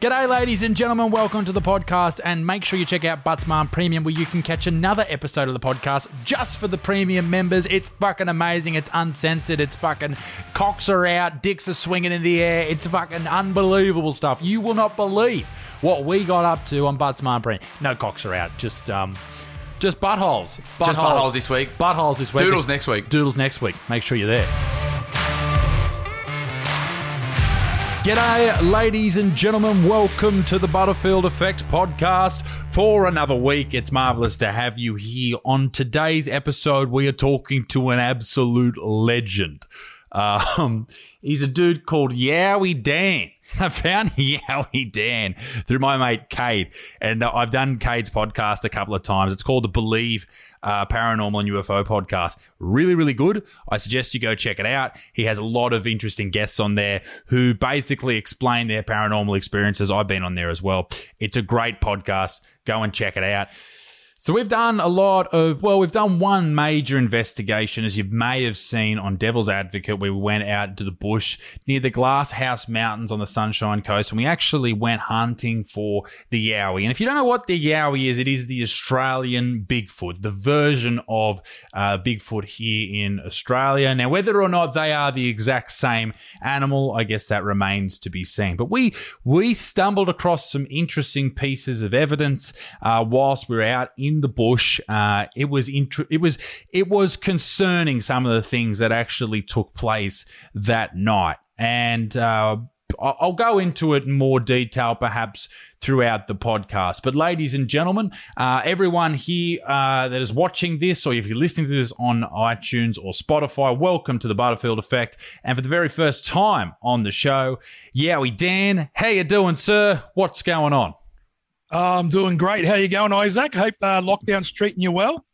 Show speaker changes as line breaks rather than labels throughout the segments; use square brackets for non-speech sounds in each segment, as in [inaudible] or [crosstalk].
G'day, ladies and gentlemen. Welcome to the podcast. And make sure you check out Buttsman Premium, where you can catch another episode of the podcast just for the premium members. It's fucking amazing. It's uncensored. It's fucking cocks are out, dicks are swinging in the air. It's fucking unbelievable stuff. You will not believe what we got up to on Buttsman Premium. No cocks are out. Just, um, just buttholes.
Just buttholes this week.
Buttholes this week.
Doodles next week.
Doodles next week. Make sure you're there. G'day, ladies and gentlemen. Welcome to the Butterfield Effect podcast for another week. It's marvelous to have you here. On today's episode, we are talking to an absolute legend. Um, he's a dude called Yowie Dan. [laughs] I found Yowie Dan through my mate Cade, and uh, I've done Cade's podcast a couple of times. It's called the Believe uh, Paranormal and UFO podcast. Really, really good. I suggest you go check it out. He has a lot of interesting guests on there who basically explain their paranormal experiences. I've been on there as well. It's a great podcast. Go and check it out. So we've done a lot of, well, we've done one major investigation, as you may have seen on Devil's Advocate, we went out to the bush near the Glass House Mountains on the Sunshine Coast, and we actually went hunting for the Yowie. And if you don't know what the Yowie is, it is the Australian Bigfoot, the version of uh, Bigfoot here in Australia. Now, whether or not they are the exact same animal, I guess that remains to be seen. But we we stumbled across some interesting pieces of evidence uh, whilst we were out in in the bush. Uh, it was int- it was it was concerning some of the things that actually took place that night, and uh, I'll go into it in more detail perhaps throughout the podcast. But, ladies and gentlemen, uh, everyone here uh, that is watching this, or if you're listening to this on iTunes or Spotify, welcome to the Butterfield Effect. And for the very first time on the show, Yowie Dan, how you doing, sir? What's going on?
I'm doing great. How you going, Isaac? Hope uh, lockdown's treating you well.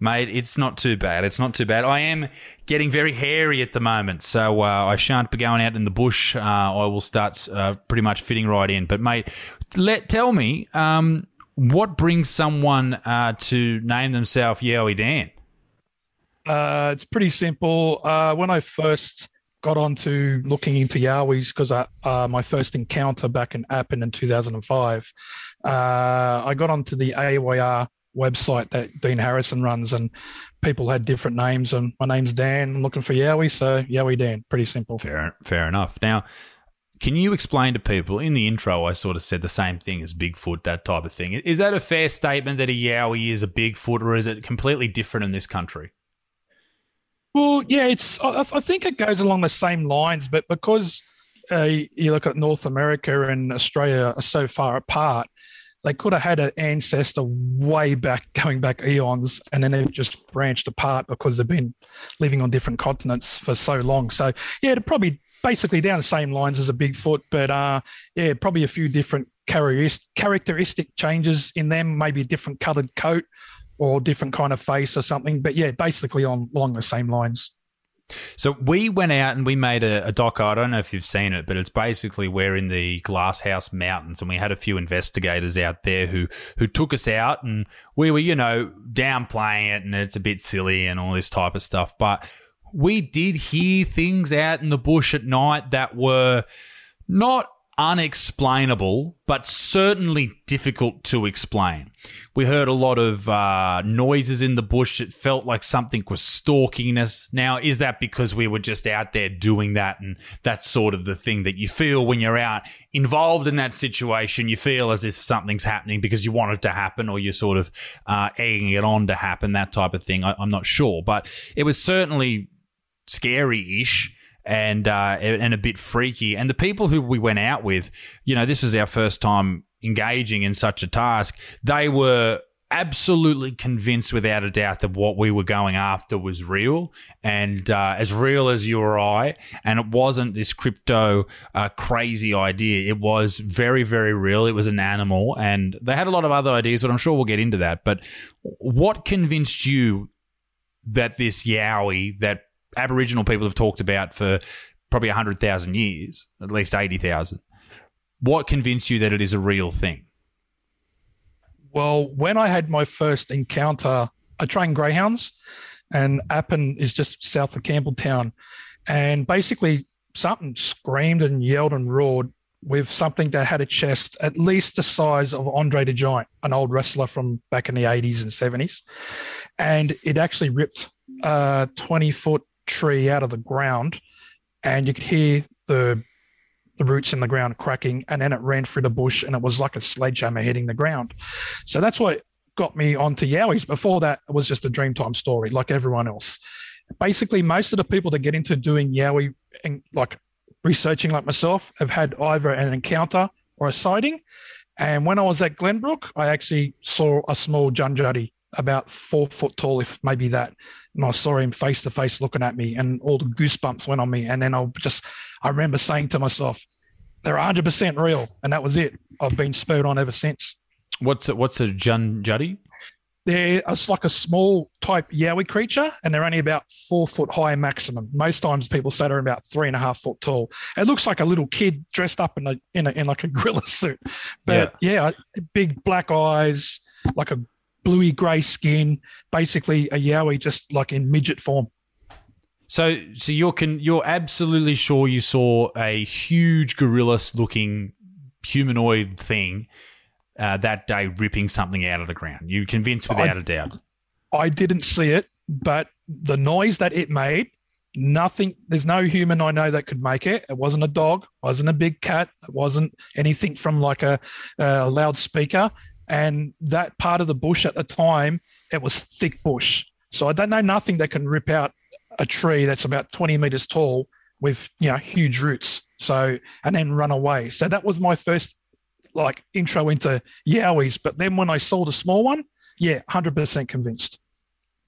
Mate, it's not too bad. It's not too bad. I am getting very hairy at the moment, so uh, I shan't be going out in the bush. Uh, I will start uh, pretty much fitting right in. But mate, let tell me um, what brings someone uh, to name themselves Yowie Dan.
Uh, it's pretty simple. Uh, when I first got onto looking into Yowies, because my first encounter back in Appin in 2005 uh, I got onto the AYR website that Dean Harrison runs, and people had different names. And my name's Dan. I'm looking for Yowie, so Yowie Dan. Pretty simple.
Fair, fair enough. Now, can you explain to people in the intro? I sort of said the same thing as Bigfoot, that type of thing. Is that a fair statement that a Yowie is a Bigfoot, or is it completely different in this country?
Well, yeah, it's. I, I think it goes along the same lines, but because uh, you look at North America and Australia are so far apart, they could have had an ancestor way back, going back eons, and then they've just branched apart because they've been living on different continents for so long. So yeah, it'd probably basically down the same lines as a Bigfoot, but uh, yeah, probably a few different characteristic changes in them, maybe a different coloured coat or different kind of face or something. But yeah, basically on along the same lines.
So we went out and we made a, a. I don't know if you've seen it, but it's basically we're in the Glasshouse Mountains, and we had a few investigators out there who who took us out, and we were, you know, downplaying it, and it's a bit silly and all this type of stuff. But we did hear things out in the bush at night that were not unexplainable, but certainly difficult to explain. We heard a lot of uh, noises in the bush. It felt like something was stalking us. Now, is that because we were just out there doing that? And that's sort of the thing that you feel when you're out involved in that situation. You feel as if something's happening because you want it to happen or you're sort of uh, egging it on to happen, that type of thing. I- I'm not sure. But it was certainly scary ish and uh, and a bit freaky. And the people who we went out with, you know, this was our first time engaging in such a task. They were absolutely convinced without a doubt that what we were going after was real and uh, as real as you or I. And it wasn't this crypto uh, crazy idea. It was very, very real. It was an animal. And they had a lot of other ideas, but I'm sure we'll get into that. But what convinced you that this Yowie that Aboriginal people have talked about for probably 100,000 years, at least 80,000, what convinced you that it is a real thing?
Well, when I had my first encounter, I trained greyhounds, and Appin is just south of Campbelltown. And basically, something screamed and yelled and roared with something that had a chest at least the size of Andre the Giant, an old wrestler from back in the 80s and 70s. And it actually ripped a 20 foot tree out of the ground. And you could hear the the roots in the ground cracking, and then it ran through the bush, and it was like a sledgehammer hitting the ground. So that's what got me onto Yowies. Before that, it was just a Dreamtime story, like everyone else. Basically, most of the people that get into doing Yowie and like researching like myself have had either an encounter or a sighting. And when I was at Glenbrook, I actually saw a small Junjati about four foot tall, if maybe that. And I saw him face to face looking at me, and all the goosebumps went on me. And then I'll just, I remember saying to myself, they're 100% real. And that was it. I've been spurred on ever since.
What's a, what's a Junjati?
They're it's like a small type yowie creature, and they're only about four foot high maximum. Most times, people say they're about three and a half foot tall. It looks like a little kid dressed up in a in, a, in like a gorilla suit, but yeah. yeah, big black eyes, like a bluey grey skin, basically a yowie, just like in midget form.
So, so you're can you're absolutely sure you saw a huge gorilla-looking humanoid thing uh, that day ripping something out of the ground. You convinced without I, a doubt.
I didn't see it, but the noise that it made, nothing. There's no human I know that could make it. It wasn't a dog. It wasn't a big cat. It wasn't anything from like a, a loudspeaker. And that part of the bush at the time, it was thick bush. So I don't know nothing that can rip out a tree that's about 20 meters tall with you know huge roots. So and then run away. So that was my first like intro into yowies. But then when I saw the small one, yeah, 100% convinced.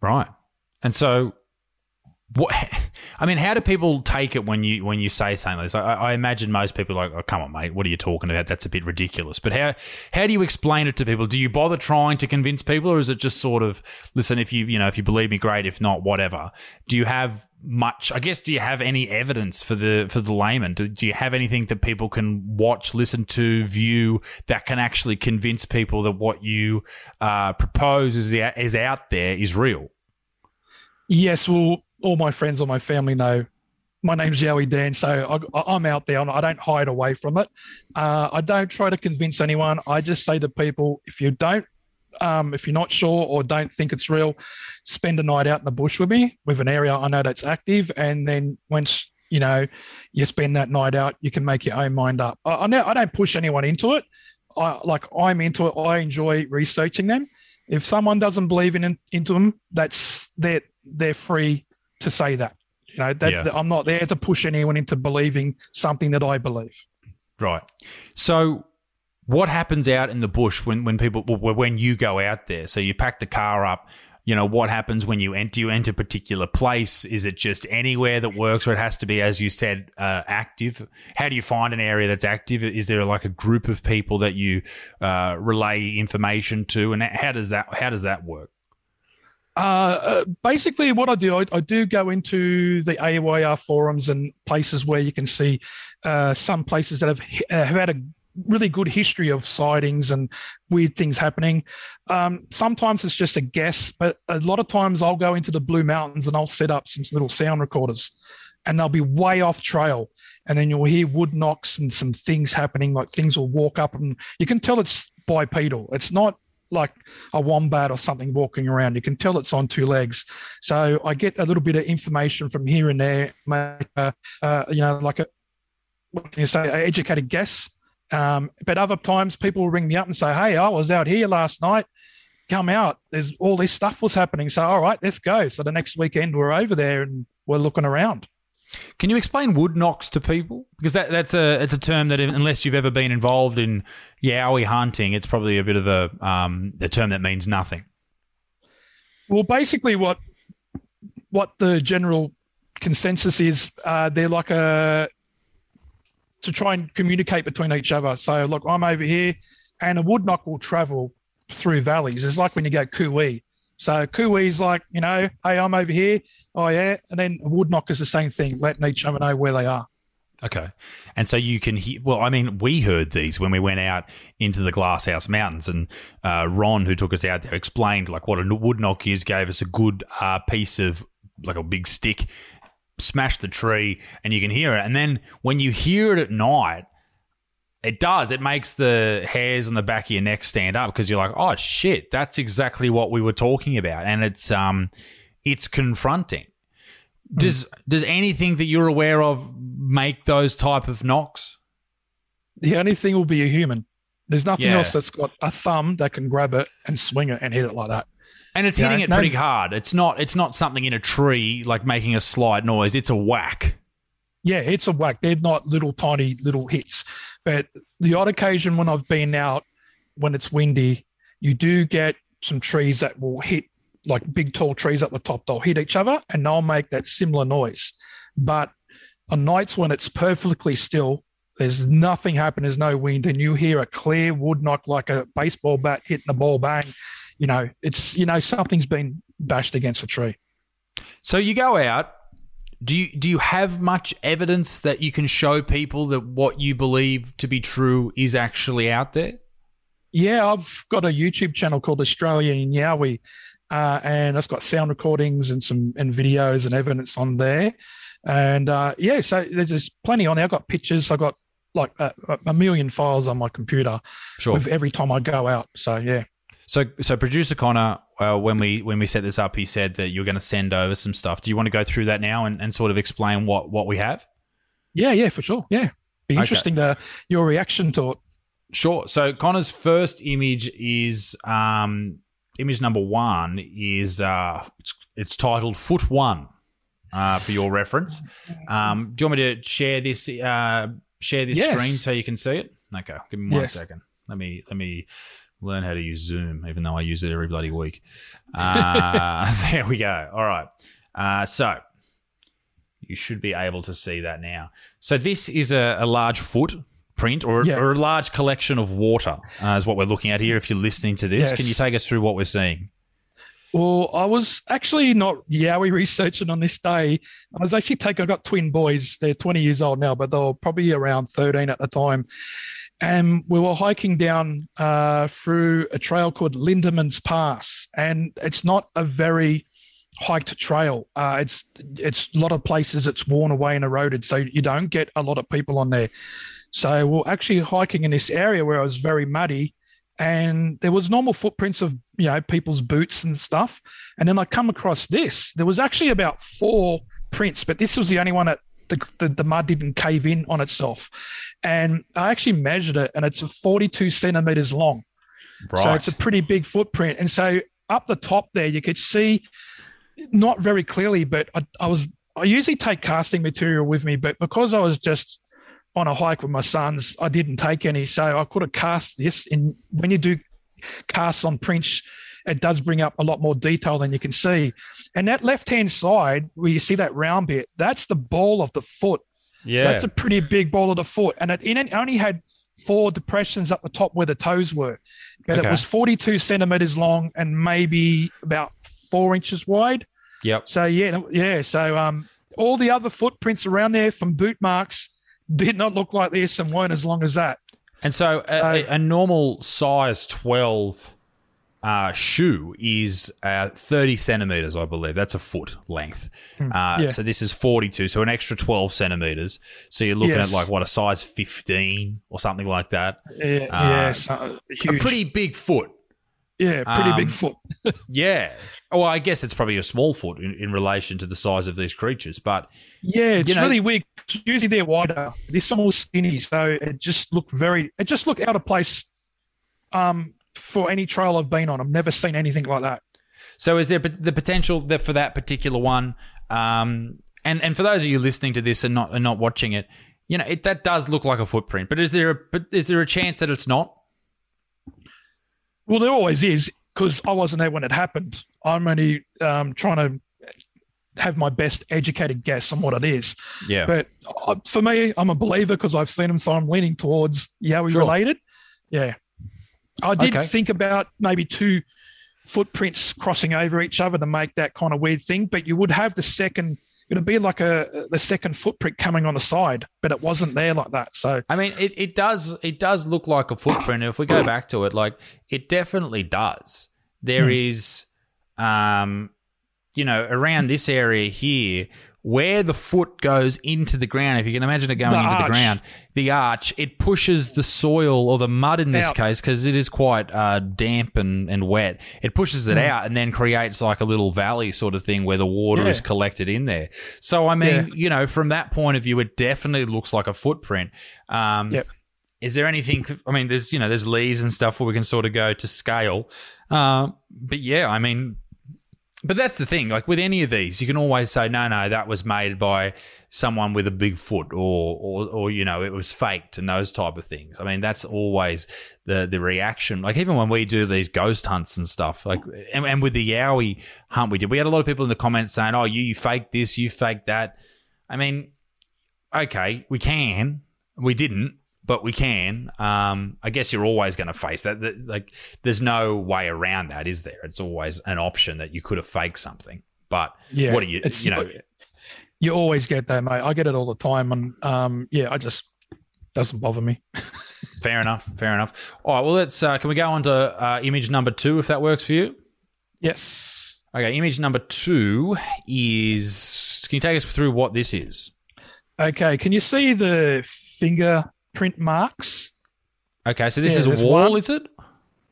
Right. And so what [laughs] I mean, how do people take it when you when you say something like this? I, I, imagine most people are like, "Oh, come on, mate, what are you talking about? That's a bit ridiculous." But how how do you explain it to people? Do you bother trying to convince people, or is it just sort of listen? If you you know if you believe me, great. If not, whatever. Do you have much? I guess do you have any evidence for the for the layman? Do, do you have anything that people can watch, listen to, view that can actually convince people that what you uh, propose is is out there is real?
Yes, well, all my friends or my family know my name's Yowie Dan, so I, am out there. And I don't hide away from it. Uh, I don't try to convince anyone. I just say to people, if you don't, um, if you're not sure or don't think it's real, spend a night out in the bush with me, with an area I know that's active, and then once you know you spend that night out, you can make your own mind up. I, I, I don't push anyone into it. I like I'm into it. I enjoy researching them. If someone doesn't believe in into them, that's they're they're free to say that. You know, that, yeah. I'm not there to push anyone into believing something that I believe.
Right. So what happens out in the bush when, when people when you go out there? So you pack the car up. You know what happens when you enter? You enter a particular place. Is it just anywhere that works, or it has to be, as you said, uh, active? How do you find an area that's active? Is there like a group of people that you uh, relay information to, and how does that how does that work?
Uh, uh, basically, what I do, I, I, do go into the AYR forums and places where you can see uh, some places that have, uh, have had a really good history of sightings and weird things happening. Um, sometimes it's just a guess, but a lot of times I'll go into the Blue Mountains and I'll set up some little sound recorders and they'll be way off trail. And then you'll hear wood knocks and some things happening, like things will walk up and you can tell it's bipedal. It's not like a wombat or something walking around. You can tell it's on two legs. So I get a little bit of information from here and there, make a, uh, you know, like a what can you say, an educated guess. Um, but other times people will ring me up and say, "Hey, I was out here last night. Come out. There's all this stuff was happening. So all right, let's go." So the next weekend we're over there and we're looking around.
Can you explain wood knocks to people? Because that, that's a it's a term that unless you've ever been involved in yowie hunting, it's probably a bit of a um, a term that means nothing.
Well, basically, what what the general consensus is, uh, they're like a to try and communicate between each other. So, look, I'm over here, and a wood knock will travel through valleys. It's like when you go cooee. So cooee's like, you know, hey, I'm over here. Oh yeah, and then a wood knock is the same thing, letting each other know where they are.
Okay. And so you can hear, well, I mean, we heard these when we went out into the Glasshouse Mountains, and uh, Ron, who took us out there, explained like what a wood knock is, gave us a good uh, piece of like a big stick, smashed the tree, and you can hear it. And then when you hear it at night, it does. It makes the hairs on the back of your neck stand up because you're like, oh shit, that's exactly what we were talking about, and it's um, it's confronting. Does mm. does anything that you're aware of make those type of knocks?
The only thing will be a human. There's nothing yeah. else that's got a thumb that can grab it and swing it and hit it like that.
And it's hitting it no, pretty hard. It's not it's not something in a tree like making a slight noise. It's a whack.
Yeah, it's a whack. They're not little tiny little hits. But the odd occasion when I've been out when it's windy, you do get some trees that will hit like big tall trees at the top. They'll hit each other and they'll make that similar noise. But on nights when it's perfectly still, there's nothing happening, there's no wind, and you hear a clear wood knock like a baseball bat hitting a ball bang. You know, it's you know something's been bashed against a tree.
So you go out. Do you do you have much evidence that you can show people that what you believe to be true is actually out there?
Yeah, I've got a YouTube channel called Australian Yowie, uh, and it's got sound recordings and some and videos and evidence on there. And uh, yeah, so there's just plenty on there. I've got pictures. I've got like a, a million files on my computer sure. with every time I go out. So yeah.
So, so producer Connor, uh, when we when we set this up, he said that you're going to send over some stuff. Do you want to go through that now and, and sort of explain what what we have?
Yeah, yeah, for sure. Yeah, be interesting okay. to your reaction to it.
Sure. So Connor's first image is um, image number one is uh, it's, it's titled Foot One uh, for your reference. Um, do you want me to share this uh, share this yes. screen so you can see it? Okay, give me one yes. second. Let me let me learn how to use Zoom, even though I use it every bloody week. Uh, [laughs] there we go. All right. Uh, so you should be able to see that now. So this is a, a large footprint or, yeah. or, a large collection of water, uh, is what we're looking at here. If you're listening to this, yes. can you take us through what we're seeing?
Well, I was actually not Yowie [laughs] researching on this day. I was actually taking, I've got twin boys. They're 20 years old now, but they were probably around 13 at the time. And we were hiking down uh, through a trail called Lindeman's Pass. And it's not a very hiked trail. Uh, it's it's a lot of places it's worn away and eroded, so you don't get a lot of people on there. So we're actually hiking in this area where it was very muddy, and there was normal footprints of you know people's boots and stuff and then i come across this there was actually about four prints but this was the only one that the, the, the mud didn't cave in on itself and i actually measured it and it's 42 centimeters long right. so it's a pretty big footprint and so up the top there you could see not very clearly but I, I was i usually take casting material with me but because i was just on a hike with my sons. I didn't take any, so I could have cast this. And when you do casts on prints, it does bring up a lot more detail than you can see. And that left hand side, where you see that round bit, that's the ball of the foot. Yeah, so that's a pretty big ball of the foot, and it, it only had four depressions up the top where the toes were, but okay. it was 42 centimeters long and maybe about four inches wide.
Yep.
So yeah, yeah. So um, all the other footprints around there from boot marks did not look like this and weren't as long as that.
And so, so a, a, normal size 12 uh, shoe is uh, 30 centimeters, I believe. That's a foot length. Hmm. Uh, yeah. So this is 42, so an extra 12 centimeters. So you're looking yes. at like what a size 15 or something like that.
Yeah, uh, yes, uh,
a pretty big foot.
Yeah, pretty um, big foot. [laughs]
yeah. Well, I guess it's probably a small foot in, in relation to the size of these creatures, but
yeah, it's you know, really weird. Usually they're wider. This one was skinny, so it just looked very. It just looked out of place. Um, for any trail I've been on, I've never seen anything like that.
So, is there the potential that for that particular one? Um, And and for those of you listening to this and not and not watching it, you know, it, that does look like a footprint. But is there a, but is there a chance that it's not?
Well, there always is because I wasn't there when it happened. I'm only um, trying to have my best educated guess on what it is.
Yeah.
But uh, for me, I'm a believer because I've seen them, so I'm leaning towards Yowie
Sure.
related. Yeah. I did
Okay.
think about maybe two footprints crossing over each other to make that kind of weird thing, but you would have the second. It'd be like a the second footprint coming on the side, but it wasn't there like that. So
I mean, it, it does it does look like a footprint. If we go back to it, like it definitely does. There
Hmm.
is, um, you know, around this area here where the foot goes into the ground. If you can imagine it going
The
into the ground, the arch it pushes the soil or the mud in this
Out.
case because it is quite uh, damp and, and wet. It pushes it out and then creates like a little valley sort of thing where the water
Yeah.
is collected in there. So I mean,
Yeah.
you know, from that point of view, it definitely looks like a footprint. Um,
Yep.
Is there anything? I mean, there's you know, there's leaves and stuff where we can sort of go to scale. Um, but yeah, I mean, but that's the thing. Like with any of these, you can always say, no, no, that was made by someone with a big foot, or, or, or you know, it was faked, and those type of things. I mean, that's always the the reaction. Like even when we do these ghost hunts and stuff, like and, and with the Yowie hunt we did, we had a lot of people in the comments saying, "Oh, you, you faked this, you faked that." I mean, okay, we can, we didn't. But we can. Um, I guess you're always going to face that. that. Like, there's no way around that, is there? It's always an option that you could have faked something. But
yeah,
what do you,
it's-
you know?
you always get that, mate. I get it all the time, and um, yeah, I just doesn't bother me. [laughs]
Fair enough. Fair enough. All right. Well, let's. Uh, can we go on to uh, image number two, if that works for you?
Yes.
Okay. Image number two is. Can you take us through what this is?
Okay. Can you see the fingerprint marks?
Okay. So this
Yeah,
is a wall,
one.
is it?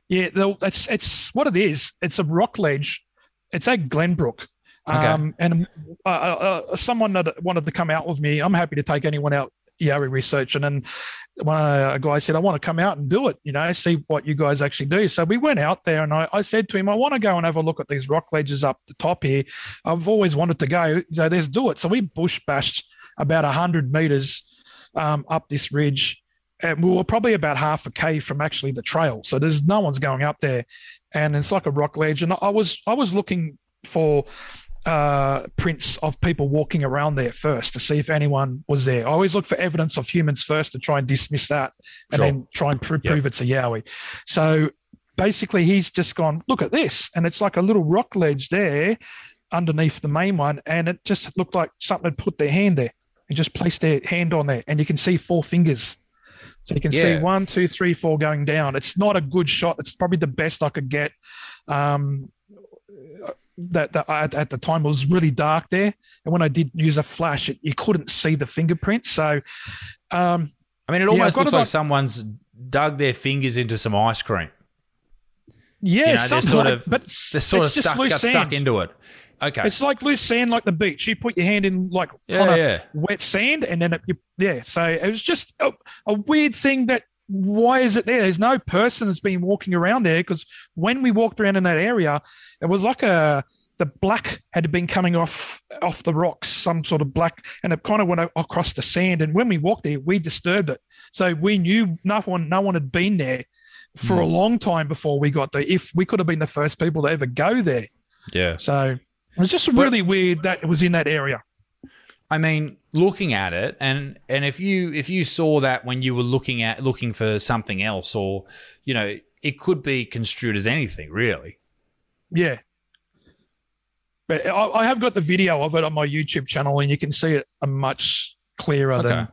Yeah, they'll- it's it's what it is. It's a rock ledge. It's at Glenbrook.
Okay.
Um, and uh, uh, uh, someone that wanted to come out with me. I'm happy to take anyone out Yowie research. And then one uh, a guy said, I want to come out and do it, you know, see what you guys actually do. So we went out there and I, I said to him, I want to go and have a look at these rock ledges up the top here. I've always wanted to go. So let's do it. So we bush bashed about 100 meters um, up this ridge. And we were probably about half a k from actually the trail, so there's no one's going up there, and it's like a rock ledge. And I was I was looking for uh, prints of people walking around there first to see if anyone was there. I always look for evidence of humans first to try and dismiss that, and
Sure.
then try and pro-
Yep.
prove it's a Yowie. So basically, he's just gone look at this, and it's like a little rock ledge there underneath the main one, and it just looked like something had put their hand there and just placed their hand on there, and you can see four fingers. So you can see one, two, three, four going down. It's not a good shot. It's probably the best I could get. Um, that, that at, at the time it was really dark there, and when I did use a flash, it, you couldn't see the fingerprints. So, um,
I mean, it almost
I've
looks
about-
like someone's dug their fingers into some ice cream.
yeah,
You know, they're sort
like-
of
but
they're sort of
just
stuck, stuck into it. Okay.
It's like loose sand, like the beach. You put your hand in like
yeah,
kind of
yeah.
wet sand, and then it, you, yeah. So it was just a, a weird thing that why is it there? There's no person that's been walking around there because when we walked around in that area, it was like a the black had been coming off off the rocks, some sort of black, and it kind of went across the sand. And when we walked there, we disturbed it, so we knew no one no one had been there for hmm. a long time before we got there. If we could have been the first people to ever go there,
Yeah.
so it was just really weird that it was in that area.
I mean, looking at it, and and if you if you saw that when you were looking at looking for something else, or you know, it could be construed as anything, really.
Yeah. But I, I have got the video of it on my YouTube channel, and you can see it a much clearer
Okay.
than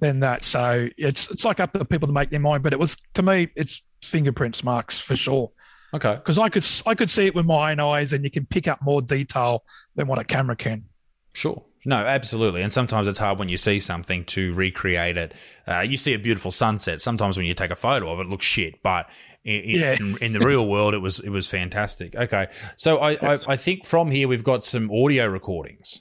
than that. So it's it's like up to people to make their mind. But it was to me, it's fingerprints marks for sure.
Okay.
Because I could I could see it with my own eyes, and you can pick up more detail than what a camera can.
Sure. No, absolutely. And sometimes it's hard when you see something to recreate it. Uh, you see a beautiful sunset. Sometimes when you take a photo of it, it looks shit. But in, in-
Yeah.
in, in the real world, it was it was fantastic. Okay. So I, I, I think from here we've got some audio recordings.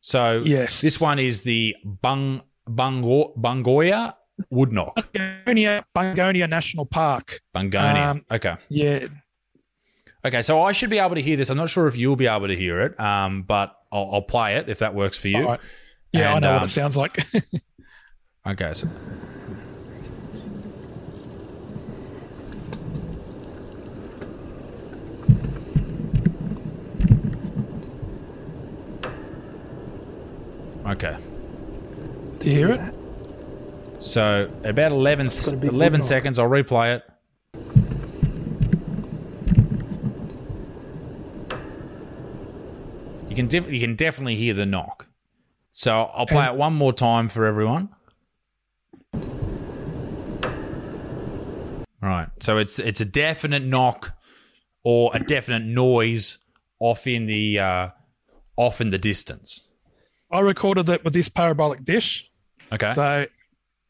So
Yes.
this one is the Bung Bungo, Bungoya Woodknock.
Bungonia, Bungonia National Park.
Bungonia.
Um,
okay.
Yeah.
Okay, so I should be able to hear this. I'm not sure if you'll be able to hear it, um, but I'll, I'll play it if that works for you.
All right. Yeah,
And,
I know what
um,
it sounds like. [laughs]
Okay. So. Okay.
Do you hear it?
So about 11,
It's gonna be
11 seconds, I'll replay it. You can def- you can definitely hear the knock. So I'll play it one more time for everyone. Right. So it's it's a definite knock or a definite noise off in the uh, off in the distance.
I recorded it with this parabolic dish.
Okay.
So,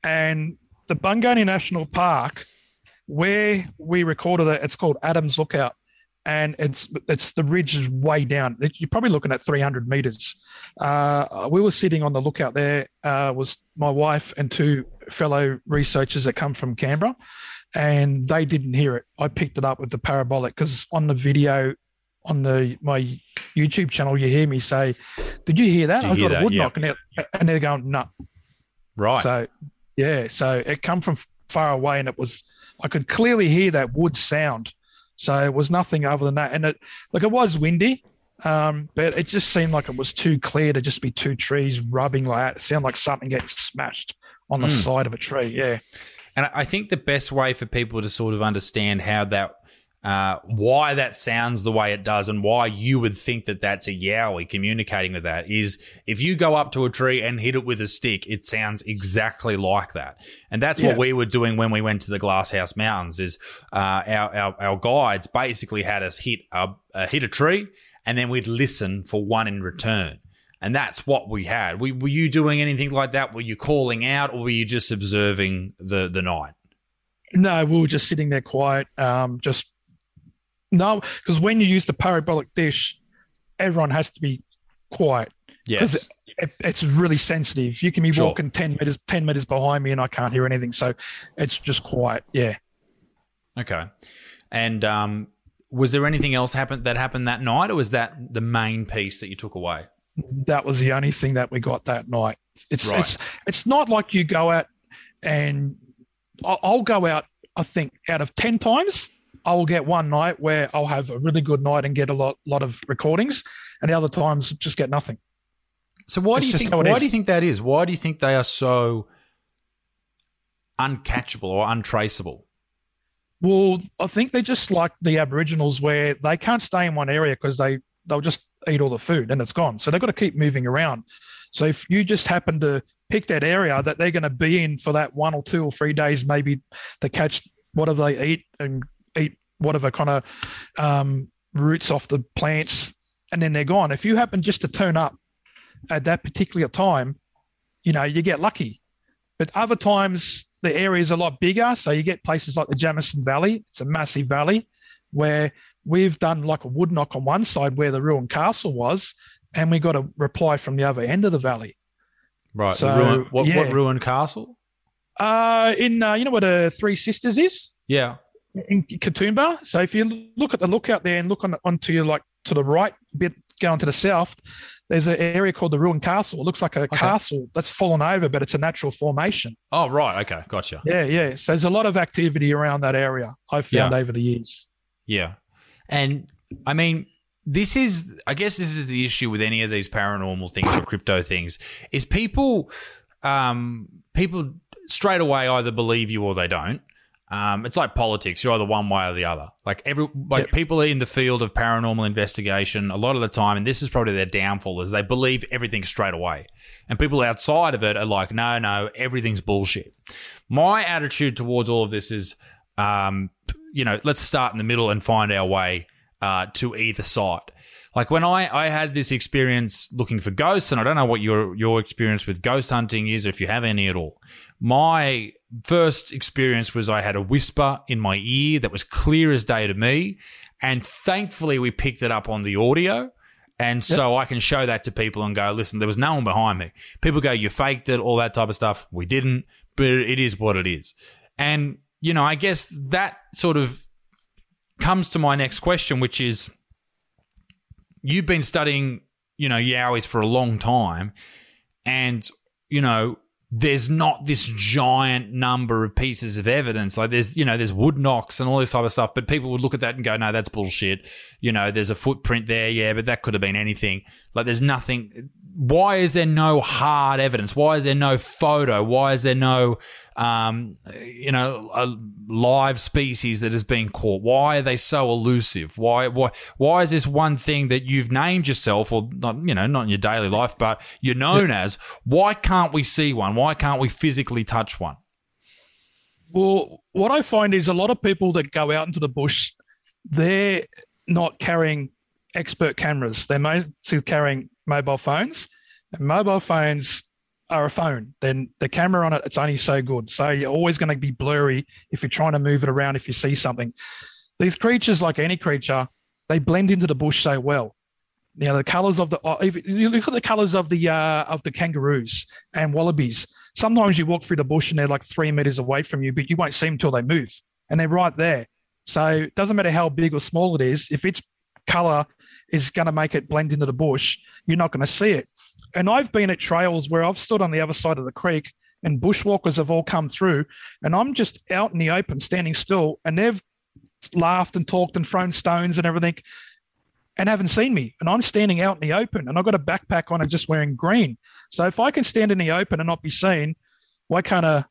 and the Bungonia National Park, where we recorded it, it's called Adams Lookout, and it's it's the ridge is way down. You're probably looking at 300 meters. Uh, we were sitting on the lookout there. Uh, was my wife and two fellow researchers that come from Canberra, and they didn't hear it. I picked it up with the parabolic because on the video on the my YouTube channel, you hear me say, "Did you hear that?
You
I got
that?
a wood
Yeah.
knock," and they're, and they're going, "No."
right.
So, yeah, so it come from far away, and it was I could clearly hear that wood sound. So it was nothing other than that, and it like it was windy, um, but it just seemed like it was too clear to just be two trees rubbing like that. It sounded like something getting smashed on the
Mm.
side of a tree. Yeah,
And I think the best way for people to sort of understand how that, uh, why that sounds the way it does, and why you would think that that's a yowie communicating with that is if you go up to a tree and hit it with a stick, it sounds exactly like that. And that's what we were doing when we went to the Glasshouse Mountains. Is uh, our, our our guides basically had us hit a uh, hit a tree, and then we'd listen for one in return. And that's what we had. We, were you doing anything like that? Were you calling out, or were you just observing the the night?
no, we were just sitting there quiet, um, just no, because when you use the parabolic dish, everyone has to be quiet.
Yes.
it, it's really sensitive. You can be
Sure.
walking ten meters, ten meters behind me, and I can't hear anything. So it's just quiet. Yeah.
Okay. And um, was there anything else happened that happened that night, or was that the main piece that you took away?
that was the only thing that we got that night. It's
Right.
it's it's not like you go out and I'll, I'll go out. I think out of ten times, I will get one night where I'll have a really good night and get a lot lot of recordings, and the other times just get nothing.
So why
It's
do you think? Why
is.
do you think that is? Why do you think they are so uncatchable or untraceable?
Well, I think they're just like the Aboriginals, where they can't stay in one area because they they'll just eat all the food and it's gone. So they've got to keep moving around. So if you just happen to pick that area that they're going to be in for that one or two or three days, maybe to catch whatever they eat and whatever kind of um, roots off the plants, and then they're gone. If you happen just to turn up at that particular time, you know you get lucky. But other times the area is a lot bigger, so you get places like the Jamison Valley. It's a massive valley where we've done like a wood knock on one side where the ruined castle was, and we got a reply from the other end of the valley.
Right.
So,
the ruin, what, what ruined castle?
Uh, in uh, you know what the Three Sisters is
Yeah.
In Katoomba. So if you look at the lookout there and look on onto your like to the right bit going to the south, there's an area called the ruined castle. It looks like a castle that's fallen over, but it's a natural formation.
Oh, right. Okay. Gotcha.
Yeah, yeah. So there's a lot of activity around that area. I've found
Yeah.
over the years.
Yeah. And I mean, this is, I guess, this is the issue with any of these paranormal things or crypto things is people, um, people straight away either believe you or they don't. Um, it's like politics. You're either one way or the other. Like every, like
Yep.
people in the field of paranormal investigation, a lot of the time, and this is probably their downfall, is they believe everything straight away. And people outside of it are like, no, no, everything's bullshit. My attitude towards all of this is, um, you know, let's start in the middle and find our way uh, to either side. Like when I, I had this experience looking for ghosts, and I don't know what your your experience with ghost hunting is, or if you have any at all. My first experience was I had a whisper in my ear that was clear as day to me, and thankfully we picked it up on the audio. And so I can show that to people and go, listen, there was no one behind me. People go, you faked it, all that type of stuff. We didn't, but it is what it is. And, you know, I guess that sort of comes to my next question, which is you've been studying, you know, Yowies for a long time, and you know, there's not this giant number of pieces of evidence. Like there's, you know, there's wood knocks and all this type of stuff, but people would look at that and go, no, that's bullshit. You know, there's a footprint there, yeah, but that could have been anything. Like there's nothing why is there no hard evidence? Why is there no photo? Why is there no, um, you know, a live species that has been caught? Why are they so elusive? Why, why, why is this one thing that you've named yourself, or not, you know, not in your daily life, but you're known yeah. as? Why can't we see one? Why can't we physically touch one?
Well, what I find is a lot of people that go out into the bush, they're not carrying expert cameras. They're mostly carrying mobile phones. And mobile phones are a phone. Then the camera on it, it's only so good. So you're always going to be blurry if you're trying to move it around if you see something. These creatures, like any creature, they blend into the bush so well. Know, the colors of the uh, if you look at the colors of the uh, of the kangaroos and wallabies. Sometimes you walk through the bush and they're like three meters away from you, but you won't see them till they move, and they're right there. So it doesn't matter how big or small it is. If its color is going to make it blend into the bush, you're not going to see it. And I've been at trails where I've stood on the other side of the creek and bushwalkers have all come through, and I'm just out in the open, standing still, and they've laughed and talked and thrown stones and everything and haven't seen me. And I'm standing out in the open and I've got a backpack on and just wearing green. So if I can stand in the open and not be seen, why can't a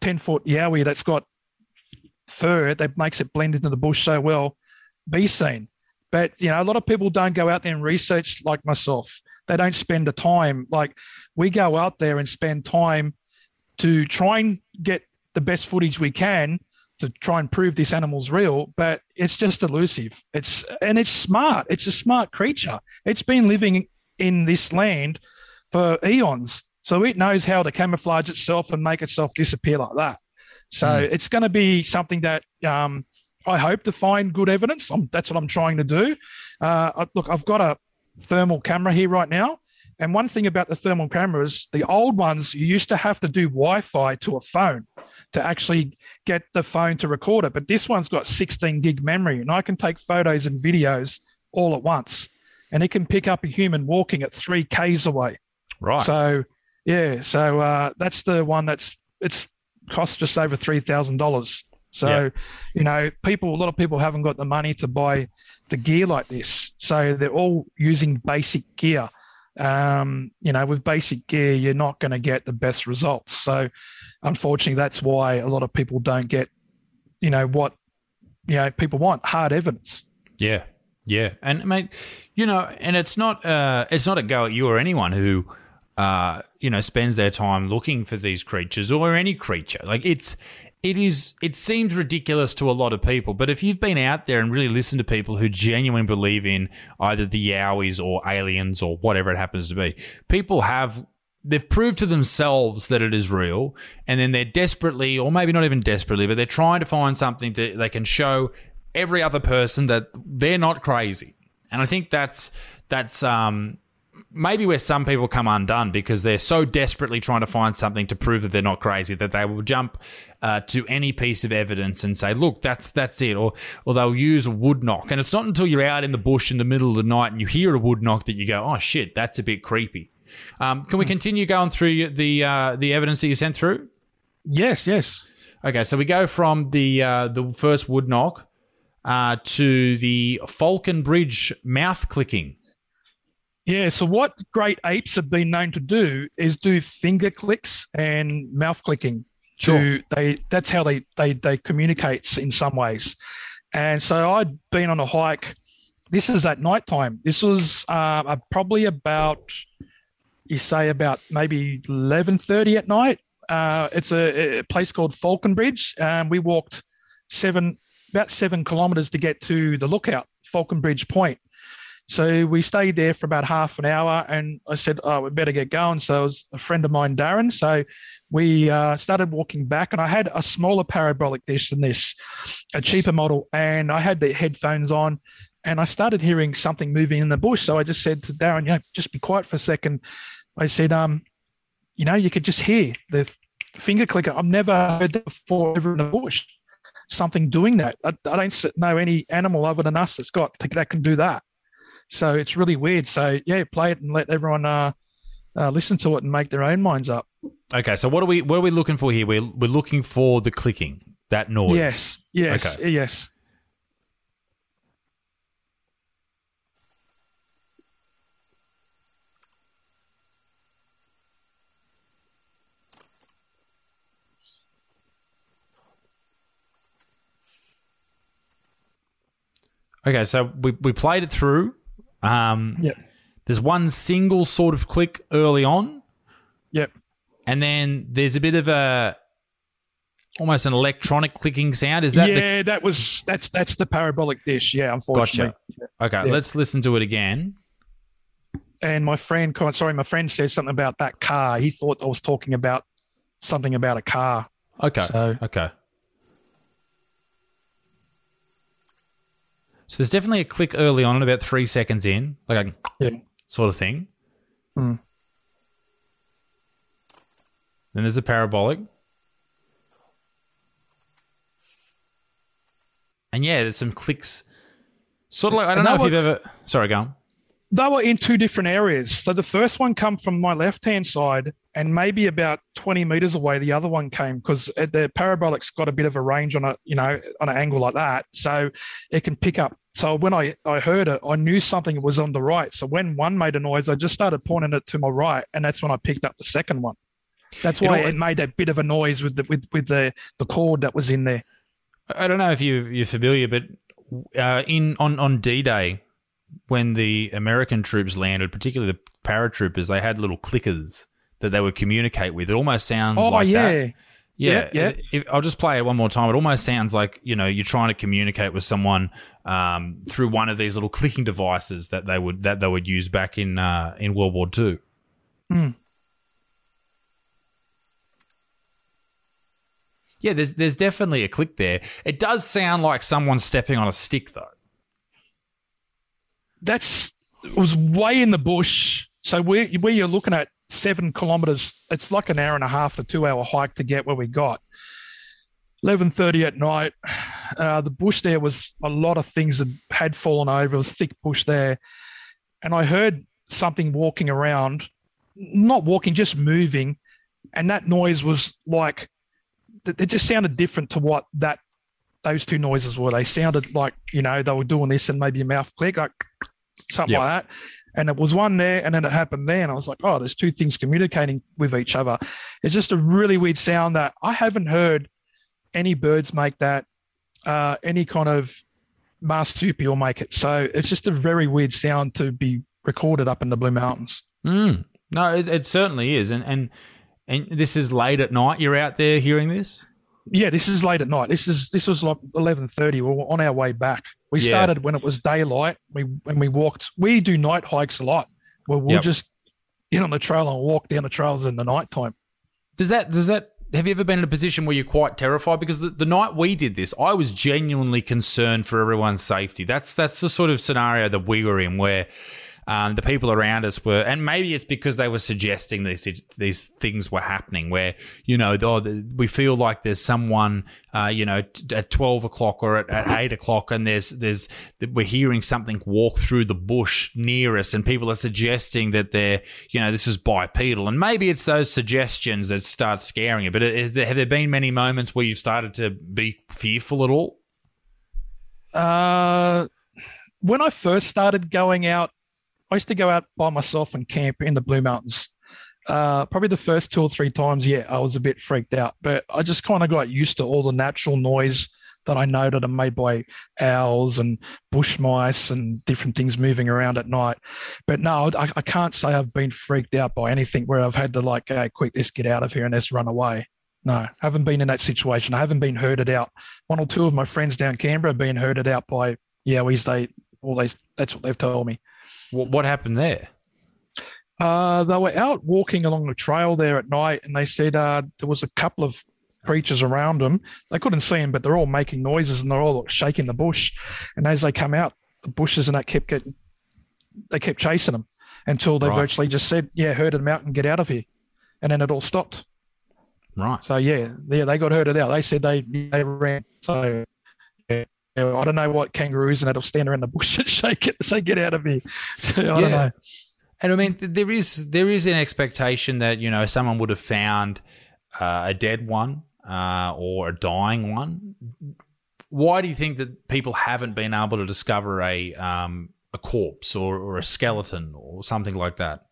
10 foot yowie that's got fur that makes it blend into the bush so well be seen? But you know, a lot of people don't go out there and research like myself. They don't spend the time. Like we go out there and spend time to try and get the best footage we can to try and prove this animal's real, but it's just elusive. It's and it's smart. It's a smart creature. It's been living in this land for eons. So it knows how to camouflage itself and make itself disappear like that. So mm. it's going to be something that um, I hope to find good evidence. I'm, that's what I'm trying to do. Uh, look, I've got a thermal camera here right now. And one thing about the thermal cameras, the old ones, you used to have to do Wi Fi to a phone to actually get the phone to record it. But this one's got 16 gig memory, and I can take photos and videos all at once. And it can pick up a human walking at three Ks away.
Right.
So, yeah. So uh, that's the one that's it's cost just over $3,000. So, yeah. you know, people, a lot of people haven't got the money to buy the gear like this. So they're all using basic gear. Um, you know, with basic gear, you're not going to get the best results. So, unfortunately, that's why a lot of people don't get, you know, what, you know, people want hard evidence.
Yeah. Yeah. And, mate, you know, and it's not, uh, it's not a go at you or anyone who, uh, you know, spends their time looking for these creatures or any creature. Like it's it is it seems ridiculous to a lot of people, but if you've been out there and really listened to people who genuinely believe in either the Yowies or aliens or whatever it happens to be, people have they've proved to themselves that it is real, and then they're desperately, or maybe not even desperately, but they're trying to find something that they can show every other person that they're not crazy. And I think that's that's um, maybe where some people come undone because they're so desperately trying to find something to prove that they're not crazy that they will jump uh, to any piece of evidence and say, "Look, that's that's it," or or they'll use a wood knock. And it's not until you're out in the bush in the middle of the night and you hear a wood knock that you go, "Oh shit, that's a bit creepy." Um, can we continue going through the uh, the evidence that you sent through?
Yes, yes.
Okay, so we go from the uh, the first wood knock uh, to the Faulconbridge mouth clicking.
Yeah, so what great apes have been known to do is do finger clicks and mouth clicking. Sure. To, they that's how they they they communicate in some ways. And so I'd been on a hike. This is at night time. This was uh, probably about you say about maybe eleven thirty at night. Uh, it's a, a, place called Faulconbridge, and we walked seven about seven kilometres to get to the lookout, Faulconbridge Point. So we stayed there for about half an hour, and I said, "Oh, we better get going." So it was a friend of mine, Darren. So we uh, started walking back, and I had a smaller parabolic dish than this, a cheaper model, and I had the headphones on, and I started hearing something moving in the bush. So I just said to Darren, "You know, just be quiet for a second. I said, "Um, you know, you could just hear the finger clicker. I've never heard that before over in the bush." something doing that. I, I don't know any animal other than us that's got that can do that. So it's really weird. So yeah, play it and let everyone uh, uh, listen to it and make their own minds up.
Okay, so what are we what are we looking for here? We're we're looking for the clicking, that noise.
Yes, yes,
Okay.
yes.
Okay, so we we played it through. Um,
Yep.
There's one single sort of click early on,
Yep.
and then there's a bit of a almost an electronic clicking sound. Is that
yeah, that was that's that's the parabolic dish. Yeah,
the
unfortunately.
gotcha? Okay,
Yeah.
let's listen to it again.
And my friend, sorry, my friend says something about that car. He thought I was talking about something about a car.
Okay.
So-
okay. So there's definitely a click early on, about three seconds in, like a
Yeah.
sort of thing.
Hmm.
Then there's a parabolic. And yeah, there's some clicks. Sort of like I don't
And
know if you've ever. Sorry, go on.
They were in two different areas. So the first one come from my left hand side, and maybe about 20 meters away, the other one came because the parabolic's got a bit of a range on a you know on an angle like that, so it can pick up. So when I I heard it, I knew something was on the right. So when one made a noise, I just started pointing it to my right, and that's when I picked up the second one. That's why
know-
it made a bit of a noise with the with with the the cord that was in there.
I don't know if you you're familiar, but uh, in on on D Day, when the American troops landed, particularly the paratroopers, they had little clickers that they would communicate with. It almost sounds
Oh
like
yeah.
that. Yeah,
Yeah, yeah.
If, I'll just play it one more time. It almost sounds like you know you're trying to communicate with someone um, through one of these little clicking devices that they would that they would use back in uh, in World War Two.
Hmm.
Yeah, there's there's definitely a click there. It does sound like someone's stepping on a stick though.
That's was way in the bush. So where where you're looking at seven kilometers, it's like an hour and a half to two hour hike to get where we got. Eleven thirty at night, uh, the bush there was a lot of things that had fallen over. It was thick bush there, and I heard something walking around, not walking, just moving, and that noise was like it just sounded different to what that those two noises were. They sounded like you know they were doing this and maybe a mouth click like something
Yep.
like that. And it was one there, and then it happened there, and I was like, "Oh, there's two things communicating with each other." It's just a really weird sound that I haven't heard any birds make that, uh, any kind of marsupial make it. So it's just a very weird sound to be recorded up in the Blue Mountains.
Mm. No, it, it certainly is, and and and this is late at night. You're out there hearing this.
Yeah, this is late at night. This is this was like eleven thirty. We were on our way back. We
Yeah.
started when it was daylight. We when we walked. We do night hikes a lot. Where we'll
Yep.
just get on the trail and walk down the trails in the nighttime.
Does that does that have you ever been in a position where you're quite terrified? Because the, the night we did this, I was genuinely concerned for everyone's safety. That's that's the sort of scenario that we were in where um, the people around us were, and maybe it's because they were suggesting these these things were happening. Where you know, oh, the- we feel like there's someone, uh, you know, t- at twelve o'clock or at, at eight o'clock, and there's there's we're hearing something walk through the bush near us, and people are suggesting that they're, you know, this is bipedal, and maybe it's those suggestions that start scaring you. But is there, have there been many moments where you've started to be fearful at all?
Uh, when I first started going out, I used to go out by myself and camp in the Blue Mountains. Uh, probably the first two or three times, yeah, I was a bit freaked out, but I just kind of got used to all the natural noise that I know that are made by owls and bush mice and different things moving around at night. But no, I, I can't say I've been freaked out by anything where I've had to like, hey, quick, let's get out of here and let's run away. No, haven't been in that situation. I haven't been herded out. One or two of my friends down Canberra have been herded out by Yowies. They all these. That's what they've told me.
What, what happened there?
Uh, they were out walking along the trail there at night, and they said uh, there was a couple of creatures around them. They couldn't see them, but they're all making noises and they're all shaking the bush. And as they come out, the bushes and that kept getting, they kept chasing them until they
Right.
virtually just said, "Yeah, herded them out and get out of here," and then it all stopped.
Right.
So yeah, yeah, they got herded out. They said they they ran. So yeah, yeah, I don't know what kangaroos and it'll stand around the bush [laughs] and shake it, and say get out of here. [laughs] So I don't know.
And I mean, there is there is an expectation that you know someone would have found uh, a dead one uh, or a dying one. Why do you think that people haven't been able to discover a um, a corpse or, or a skeleton or something like that?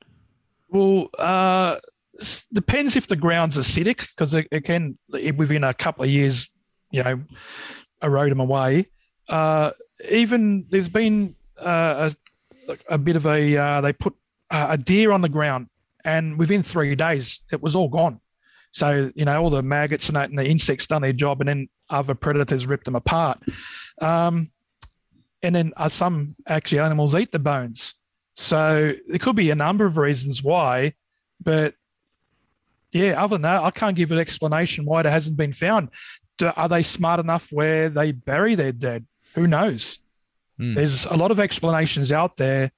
Well, uh, depends if the ground's acidic because it, it can within a couple of years, you know, erode them away. Uh, even there's been uh, a, a bit of a uh, they put a deer on the ground, and within three days it was all gone. So you know all the maggots and that and the insects done their job, and then other predators ripped them apart. Um, and then uh, some actually animals eat the bones. So there could be a number of reasons why, but yeah, other than that, I can't give an explanation why it hasn't been found. Do, are they smart enough where they bury their dead? Who knows?
Hmm.
There's a lot of explanations out there.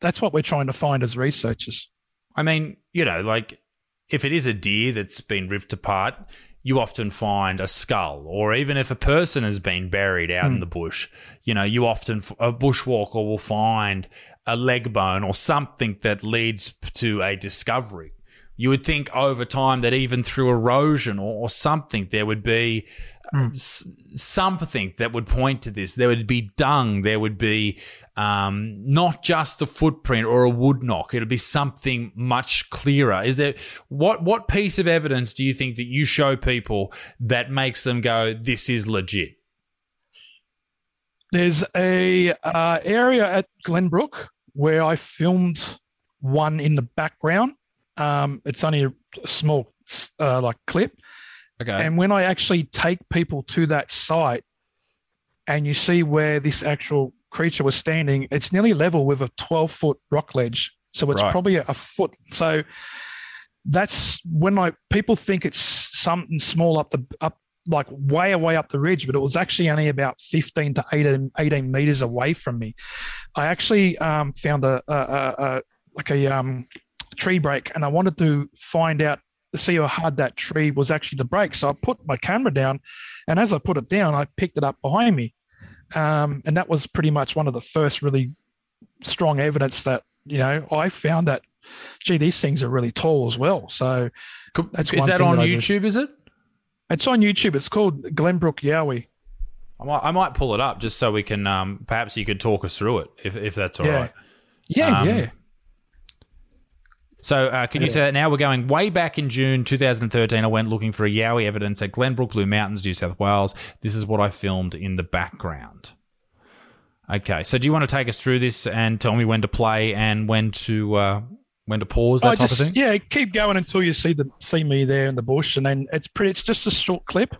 That's what we're trying to find as researchers.
I mean, you know, like if it is a deer that's been ripped apart, you often find a skull, or even if a person has been buried out in the bush, you know, you often a bushwalker will find a leg bone or something that leads to a discovery. You would think over time that even through erosion or, or something, there would be s- something that would point to this. There would be dung. There would be um, not just a footprint or a wood knock. It'll be something much clearer. Is there what what piece of evidence do you think that you show people that makes them go, "This is legit"?
There's a uh, area at Glenbrook where I filmed one in the background. Um, it's only a small uh, like clip,
Okay.
and when I actually take people to that site, and you see where this actual creature was standing, it's nearly level with a 12 foot rock ledge. So it's
Right.
probably a, a foot. So that's when I people think it's something small up the up like way away up the ridge, but it was actually only about 15 to 18, 18 meters away from me. I actually um, found a, a, a, a like a um, tree break, and I wanted to find out to see how hard that tree was actually to break. So I put my camera down, and as I put it down, I picked it up behind me, um, and that was pretty much one of the first really strong evidence that you know I found that gee these things are really tall as well. So
Could- is that on
that
YouTube? Is it?
it's on YouTube. It's called Glenbrook Yowie.
I might, I might pull it up just so we can. Um, perhaps you could talk us through it if if that's all right.
Yeah. Yeah,
Um,
yeah.
So, uh, can you
Yeah.
say that now? We're going way back in June 2013. I went looking for a Yowie evidence at Glenbrook Blue Mountains, New South Wales. This is what I filmed in the background. Okay, so do you want to take us through this and tell me when to play and when to uh, when to pause that
I
type
just,
of thing?
Yeah, keep going until you see the see me there in the bush, and then it's pretty. It's just a short clip,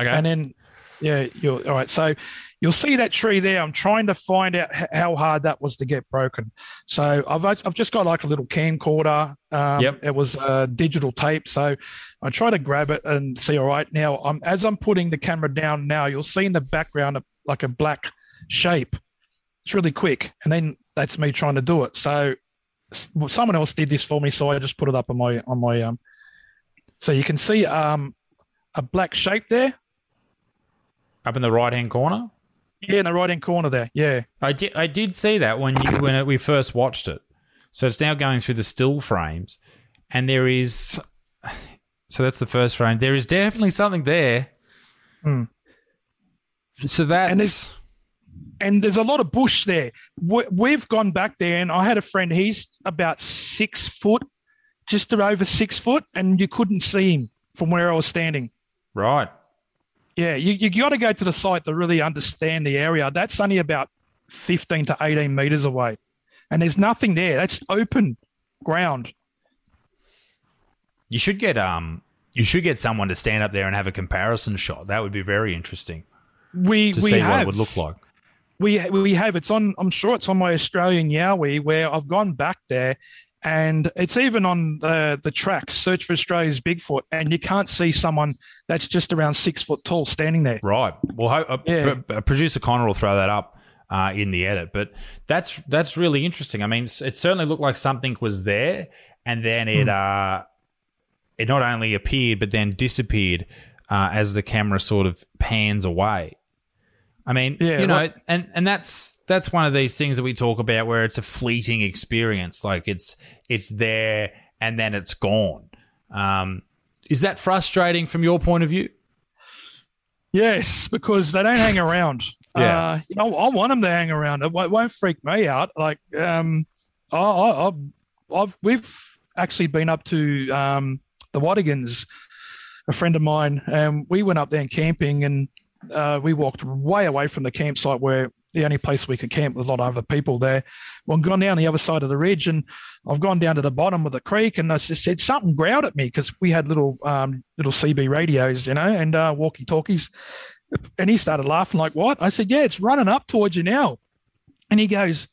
Okay,
and then yeah, you're all right. So you'll see that tree there. I'm trying to find out how hard that was to get broken. So I've I've just got like a little camcorder. Um,
Yep.
It was uh, digital tape, so I try to grab it and see. All right, now I'm as I'm putting the camera down now, you'll see in the background a, like a black shape. It's really quick, and then that's me trying to do it. So someone else did this for me, so I just put it up on my on my um. So you can see um a black shape there.
up in the right hand corner.
Yeah, in the right hand corner there. Yeah.
I did I did see that when you when it, we first watched it. So it's now going through the still frames, and there is. So that's the first frame. There is definitely something there.
Hmm.
So that's
there's- and there's a lot of bush there. We- We've gone back there, and I had a friend. He's about six foot, just over six foot, and you couldn't see him from where I was standing.
right.
Yeah, you you got to go to the site to really understand the area. That's only about fifteen to eighteen meters away, and there's nothing there. That's open ground.
You should get um you should get someone to stand up there and have a comparison shot. That would be very interesting
We
to
we
see
have
what it would look like.
we we have it's on i'm sure it's on my australian yowie where i've gone back there and it's even on the the track search for australia's bigfoot and you can't see someone that's just around six foot tall standing there
Right. Well, ho- uh,
Yeah.
p- uh, producer Connor will throw that up uh, in the edit. But that's that's really interesting. I mean, it certainly looked like something was there, and then it
Hmm.
uh, it not only appeared but then disappeared uh, as the camera sort of pans away. I mean,
Yeah,
you know, and and that's that's one of these things that we talk about where it's a fleeting experience. Like it's it's there and then it's gone. Um, is that frustrating from your point of view?
Yes, because they don't hang around. [laughs]
Yeah.
Uh, you know, I want them to hang around. It won't, freak me out. Like, um, I, I, I've, I've, we've actually been up to um, the Watagans, a friend of mine, and we went up there and camping, and uh, we walked way away from the campsite where the only place we could camp with a lot of other people there. Well, I've gone down the other side of the ridge, and I've gone down to the bottom of the creek, and I just said something growled at me because we had little um, little CB radios, you know, and uh, walkie talkies. And he started laughing, like, what? I said, yeah, it's running up towards you now. And he goes,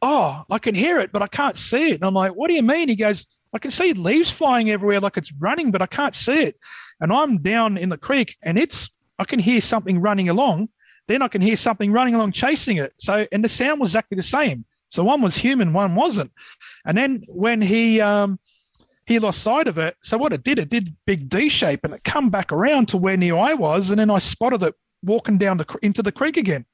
oh, I can hear it, but I can't see it. And I'm like, what do you mean? He goes, I can see leaves flying everywhere like it's running, but I can't see it. And I'm down in the creek and it's, I can hear something running along. Then I can hear something running along chasing it. So, and the sound was exactly the same. So one was human, one wasn't. And then when he, um, he lost sight of it. So what it did, it did big D shape and it come back around to where near I was, and then I spotted it walking down the, into the creek again.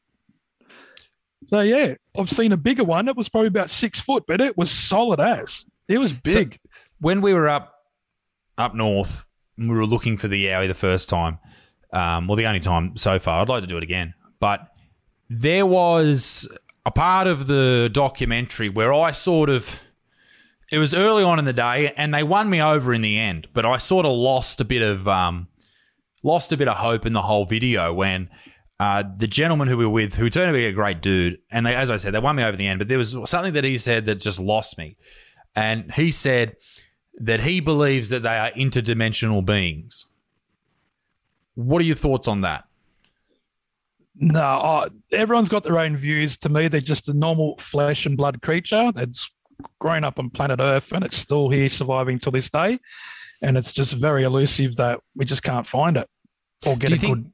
So yeah, I've seen a bigger one. It was probably about six foot, but it was solid as. It was big.
when we were up up north, and we were looking for the Yowie the first time. Um, well, the only time so far. I'd like to do it again, but there was a part of the documentary where I sort of. It was early on in the day, and they won me over in the end. But I sort of lost a bit of um, lost a bit of hope in the whole video when uh, the gentleman who we were with, who turned out to be a great dude, and they, as I said, they won me over the end. But there was something that he said that just lost me, and he said that he believes that they are interdimensional beings. What are your thoughts on that?
No, everyone's got their own views. To me, they're just a normal flesh and blood creature that's grown up on planet Earth and it's still here surviving to this day. And it's just very elusive that we just can't find it or get a
think-
good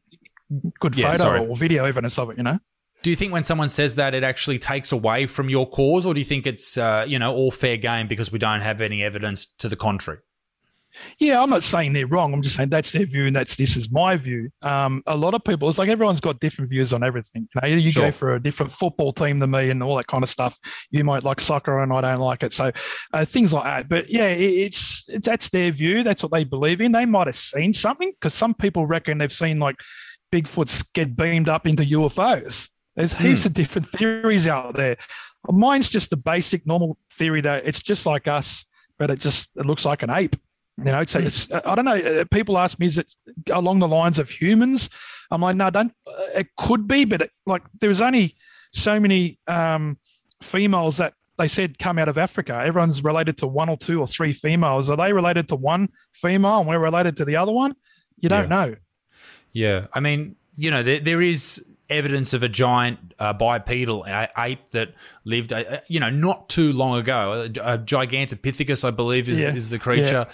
good
Yeah,
photo
sorry.
or video evidence of it, you know?
Do you think when someone says that, it actually takes away from your cause, or do you think it's uh, you know all fair game because we don't have any evidence to the contrary?
Yeah, I'm not saying they're wrong. I'm just saying that's their view and that's this is my view. Um, a lot of people, it's like everyone's got different views on everything. You know, you
Sure.
go for a different football team than me and all that kind of stuff. You might like soccer and I don't like it. So uh, things like that. But yeah, it, it's, it's that's their view. That's what they believe in. They might have seen something because some people reckon they've seen like Bigfoots get beamed up into UFOs. There's heaps of different theories out there. Mine's just the basic normal theory that it's just like us, but it just it looks like an ape. You know, so it's I don't know. uh, People ask me, is it along the lines of humans? I'm like, no, don't. uh, It could be, but it, like there's only so many um, females that they said come out of Africa. Everyone's related to one or two or three females. Are they related to one female and we're related to the other one? You don't know.
Yeah, I mean, you know, there, there is evidence of a giant uh, bipedal ape that lived, uh, you know, not too long ago. A, a Gigantopithecus, I believe, is,
Yeah.
is the creature.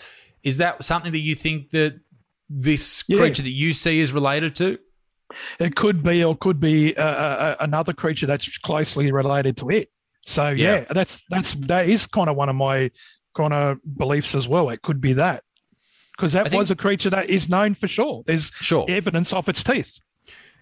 Is that something that you think that this
Yeah.
creature that you see is related to?
It could be, or could be uh, uh, another creature that's closely related to it. So yeah,
Yeah.
that's that's that is kind of one of my kind of beliefs as well. It could be that because that
think-
was a creature that is known for sure. There's
Sure.
evidence of its teeth.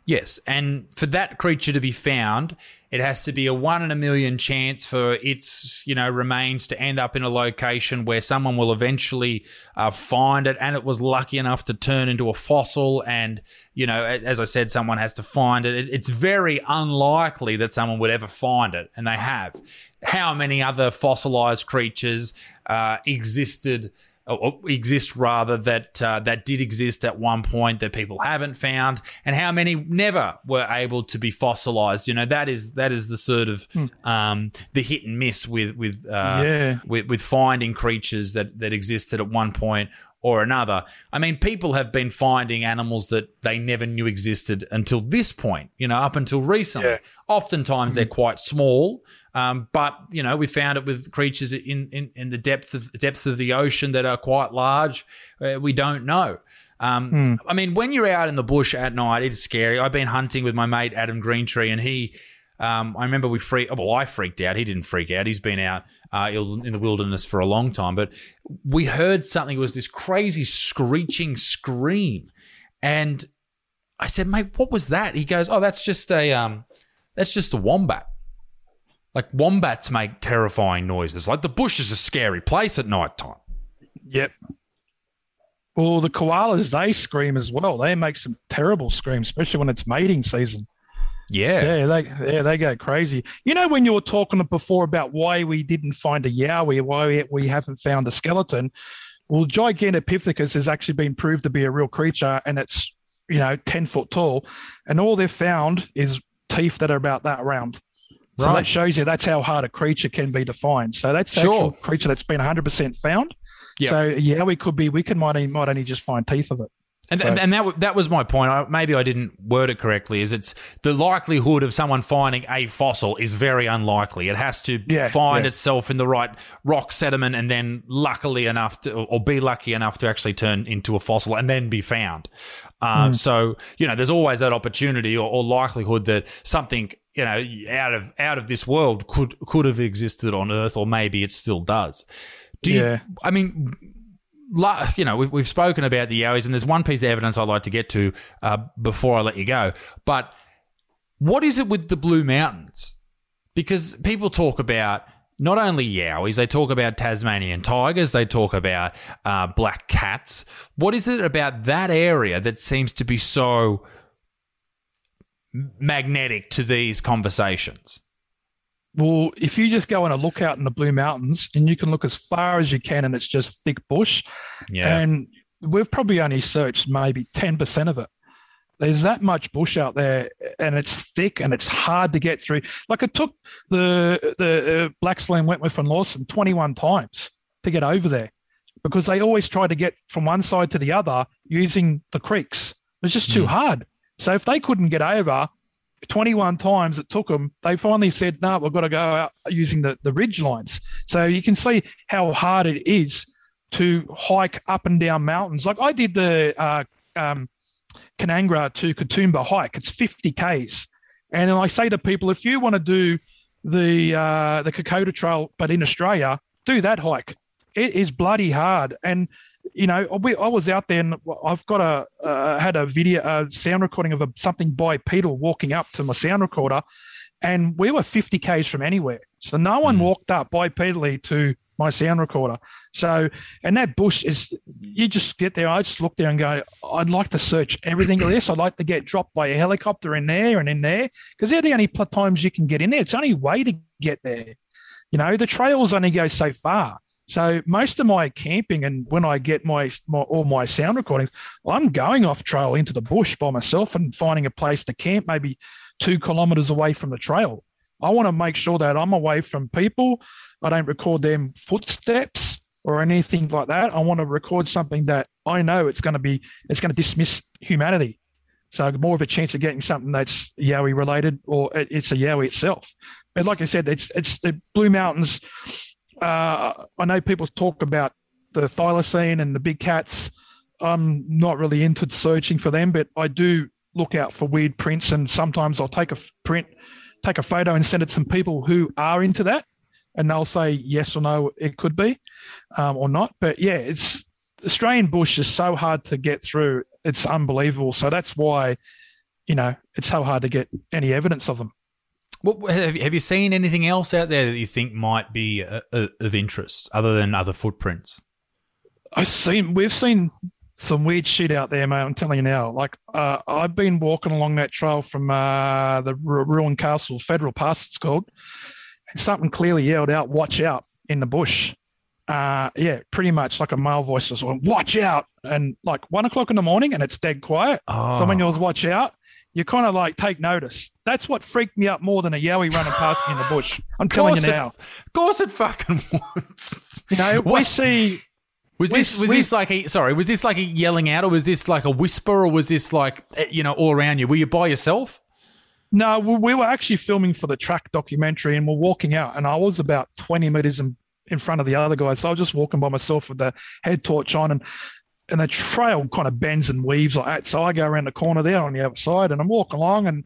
Yes, and for that creature to be found, it has to be a one in a million chance for its you know remains to end up in a location where someone will eventually uh, find it, and it was lucky enough to turn into a fossil. And you know, as I said, someone has to find it. it it's very unlikely that someone would ever find it, and they have. How many other fossilized creatures uh, existed? Or exist rather that uh, that did exist at one point that people haven't found, and how many never were able to be fossilized. You know that is that is the sort of um, the hit and miss with with, uh,
Yeah.
with with finding creatures that that existed at one point or another. I mean, people have been finding animals that they never knew existed until this point. You know, up until recently.
Yeah.
Oftentimes they're quite small, um, but you know we found it with creatures in, in, in the depth of depths of the ocean that are quite large. Uh, we don't know. Um, I mean, when you're out in the bush at night, it's scary. I've been hunting with my mate Adam Greentree, and he Um, I remember we freaked. Well, I freaked out. He didn't freak out. He's been out uh, in the wilderness for a long time. But we heard something. It was this crazy screeching scream, and I said, "Mate, what was that?" He goes, "Oh, that's just a um, that's just a wombat." Like wombats make terrifying noises. Like the bush is a scary place at night time.
Yep. Well, the koalas they scream as well. They make some terrible screams, especially when it's mating season.
Yeah,
yeah, they yeah they go crazy. You know when you were talking before about why we didn't find a yowie, why we, we haven't found a skeleton. Well, Gigantopithecus has actually been proved to be a real creature, and it's you know ten foot tall, and all they've found is teeth that are about that round. So right. that shows you that's how hard a creature can be defined. So that's sure. actual creature that's been 100% found. Yep. So yeah, we could be we can might, might only just find teeth of it.
And, so. and that that was my point. I, maybe I didn't word it correctly. Is it's the likelihood of someone finding a fossil is very unlikely. It has to yeah, find yeah. itself in the right rock sediment, and then luckily enough to, or be lucky enough to actually turn into a fossil and then be found. Um, mm. So you know, there's always that opportunity or, or likelihood that something you know out of out of this world could could have existed on Earth, or maybe it still does. Do yeah. you? I mean, you know, we've, we've spoken about the Yowies, and there's one piece of evidence I'd like to get to uh, before I let you go. But what is it with the Blue Mountains? Because people talk about not only Yowies, they talk about Tasmanian tigers, they talk about uh, black cats. What is it about that area that seems to be so magnetic to these conversations?
Well, if you just go on a lookout in the Blue Mountains and you can look as far as you can and it's just thick bush, yeah. and we've probably only searched maybe 10% of it. There's that much bush out there and it's thick and it's hard to get through. Like it took the the uh, Blaxland Wentworth and Lawson 21 times to get over there because they always try to get from one side to the other using the creeks. It's just too mm. hard. So if they couldn't get over, 21 times it took them, they finally said, no, we've got to go out using the, the ridge lines. So you can see how hard it is to hike up and down mountains. Like I did the uh, um, Kanangra to Katoomba hike, it's 50 Ks. And I say to people, if you want to do the uh, the Kokoda Trail, but in Australia, do that hike. It is bloody hard. And you know, we, I was out there and I've got a uh, had a video, a sound recording of a, something bipedal walking up to my sound recorder, and we were 50 k's from anywhere. So no one mm. walked up bipedally to my sound recorder. So, and that bush is, you just get there. I just look there and go, I'd like to search everything of this. I'd like to get dropped by a helicopter in there and in there because they're the only times you can get in there. It's the only way to get there. You know, the trails only go so far. So most of my camping and when I get my, my all my sound recordings, I'm going off trail into the bush by myself and finding a place to camp, maybe two kilometers away from the trail. I want to make sure that I'm away from people. I don't record them footsteps or anything like that. I want to record something that I know it's going to be it's going to dismiss humanity. So more of a chance of getting something that's Yowie related or it's a Yowie itself. But like I said, it's it's the Blue Mountains uh, I know people talk about the thylacine and the big cats. I'm not really into searching for them, but I do look out for weird prints, and sometimes I'll take a print, take a photo, and send it to some people who are into that, and they'll say yes or no, it could be, um, or not. But yeah, it's Australian bush is so hard to get through; it's unbelievable. So that's why, you know, it's so hard to get any evidence of them.
What, have you seen anything else out there that you think might be uh, uh, of interest other than other footprints?
I've seen we've seen some weird shit out there, mate. I'm telling you now. Like uh, I've been walking along that trail from uh, the ruined castle, Federal Pass, it's called, and something clearly yelled out, "Watch out!" in the bush. Uh, yeah, pretty much like a male voice was going, "Watch out!" and like one o'clock in the morning, and it's dead quiet. Oh. Someone yells, "Watch out!" You kind of like take notice. That's what freaked me up more than a yowie running past me in the [laughs] bush. I'm telling you now.
of course it fucking [laughs] was.
You know, what? we see.
Was we, this was we, this like a sorry? Was this like a yelling out, or was this like a whisper, or was this like eh, you know all around you? Were you by yourself?
No, we were actually filming for the track documentary, and we're walking out, and I was about twenty meters in, in front of the other guys, so I was just walking by myself with the head torch on, and and the trail kind of bends and weaves like that. So I go around the corner there on the other side and I'm walking along and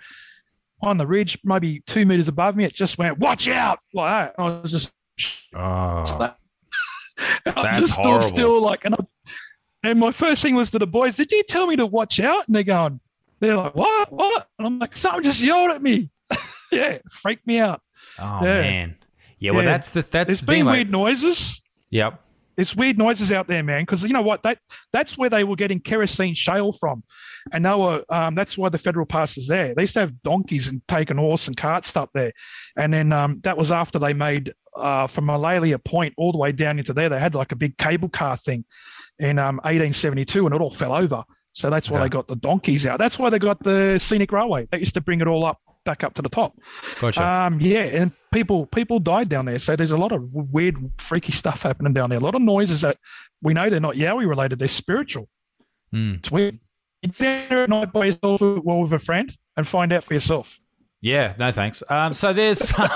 on the ridge, maybe two meters above me. It just went, watch out, like that. I was just, ah.
Oh, [laughs]
I
That's
just stood still, like, and I, and my first thing was to the boys, did you tell me to watch out? And they're going, they're like, what, what? And I'm like, someone just yelled at me. [laughs] yeah, it freaked me out.
oh
Yeah.
man. Yeah, well,
Yeah.
that's the that's
There's
the thing.
been
Like,
weird noises.
yep.
There's weird noises out there, man. Because you know what? That that's where they were getting kerosene shale from, and they were. Um, that's why the federal pass is there. They used to have donkeys and taken horse and carts up there, and then um, that was after they made uh, from Malaita Point all the way down into there. They had like a big cable car thing in um, 1872, and it all fell over. So that's why
Okay.
they got the donkeys out. That's why they got the scenic railway. They used to bring it all up back up to the top.
Gotcha.
Um, yeah, and people people died down there. So there's a lot of weird, freaky stuff happening down there. A lot of noises that we know they're not Yowie related. They're spiritual.
Hmm.
It's weird. You get there at night by yourself or with a friend and find out for yourself.
Yeah, no thanks. Um, so there's [laughs] some,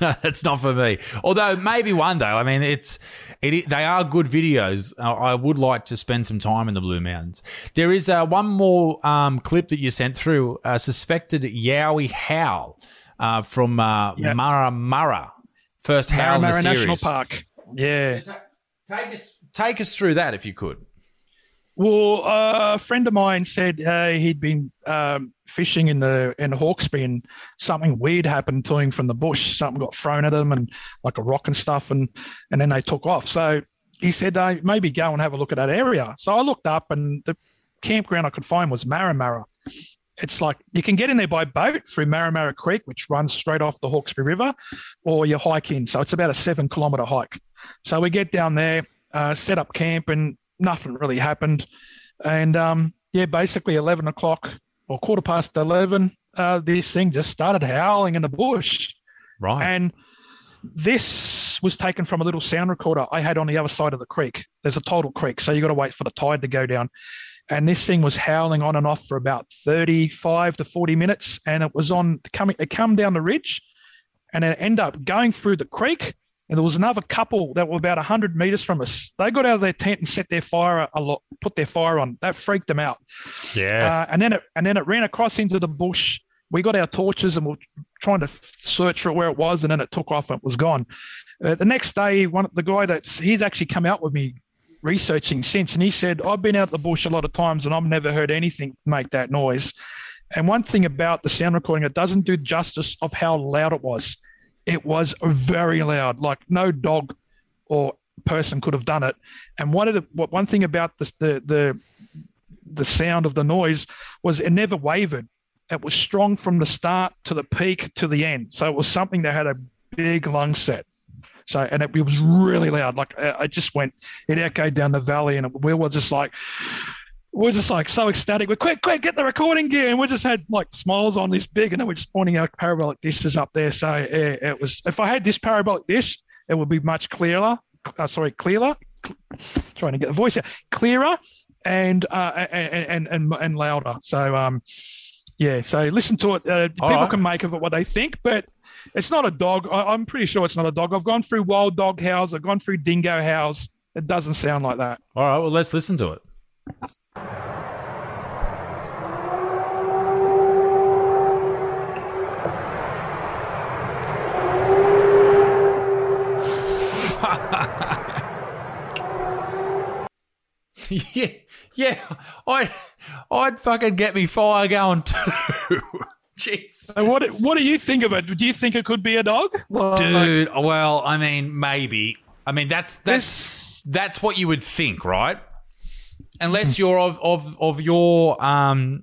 no, that's not for me. Although maybe one day. I mean, it's it. They are good videos. I would like to spend some time in the Blue Mountains. There is uh, one more um, clip that you sent through. A suspected Yowie howl uh, from uh,
Yeah.
Marramarra. First howl in the
Marramarra
series.
National Park. Yeah.
Take us, take us through that if you could.
Well, uh, a friend of mine said uh, he'd been um, fishing in the in Hawkesbury and something weird happened to him from the bush. Something got thrown at him and like a rock and stuff, and and then they took off. So he said uh, maybe go and have a look at that area. So I looked up, and the campground I could find was Marramarra. It's like you can get in there by boat through Marramarra Creek, which runs straight off the Hawkesbury River, or you hike in. So it's about a seven kilometre hike. So we get down there, uh, set up camp, and nothing really happened. And um, yeah, basically 11 o'clock or quarter past 11, uh, this thing just started howling in the bush.
Right.
And this was taken from a little sound recorder I had on the other side of the creek. There's a tidal creek, so you got to wait for the tide to go down. And this thing was howling on and off for about 35 to 40 minutes. And it was on coming, it come down the ridge and it ended up going through the creek. And there was another couple that were about 100 meters from us. They got out of their tent and set their fire a lot, put their fire on. That freaked them out.
yeah.
Uh, and then it and then it ran across into the bush. We got our torches and we are trying to search for where it was, and then it took off and it was gone. Uh, the next day, one the guy that's he's actually come out with me researching since, and he said I've been out the bush a lot of times and I've never heard anything make that noise. And one thing about the sound recording, it doesn't do justice of how loud it was. It was very loud, like no dog or person could have done it. And one of the one thing about the the the the sound of the noise was it never wavered. It was strong from the start to the peak to the end. So it was something that had a big lung set. So and it, it was really loud. Like I just went, it echoed down the valley, and we were just like, we're just like so ecstatic. We're quick, quick, get the recording gear, and we just had like smiles on this big, and then we're just pointing our parabolic dishes up there. So yeah, it was. If I had this parabolic dish, it would be much clearer. Uh, sorry, clearer. Trying to get the voice out, clearer and uh, and, and and and louder. So um, yeah. So listen to it. Uh, people
right.
can make of it what they think, but it's not a dog. I, I'm pretty sure it's not a dog. I've gone through wild dog howls. I've gone through dingo howls. It doesn't sound like that.
All right. Well, let's listen to it. [laughs] yeah, yeah. I'd, I'd fucking get me fire going too. [laughs] Jeez.
So what what do you think of it? Do you think it could be a dog? Like,
Dude, well, I mean, maybe. I mean, that's that's
this-
that's what you would think, right? Unless [laughs] you're of of of your um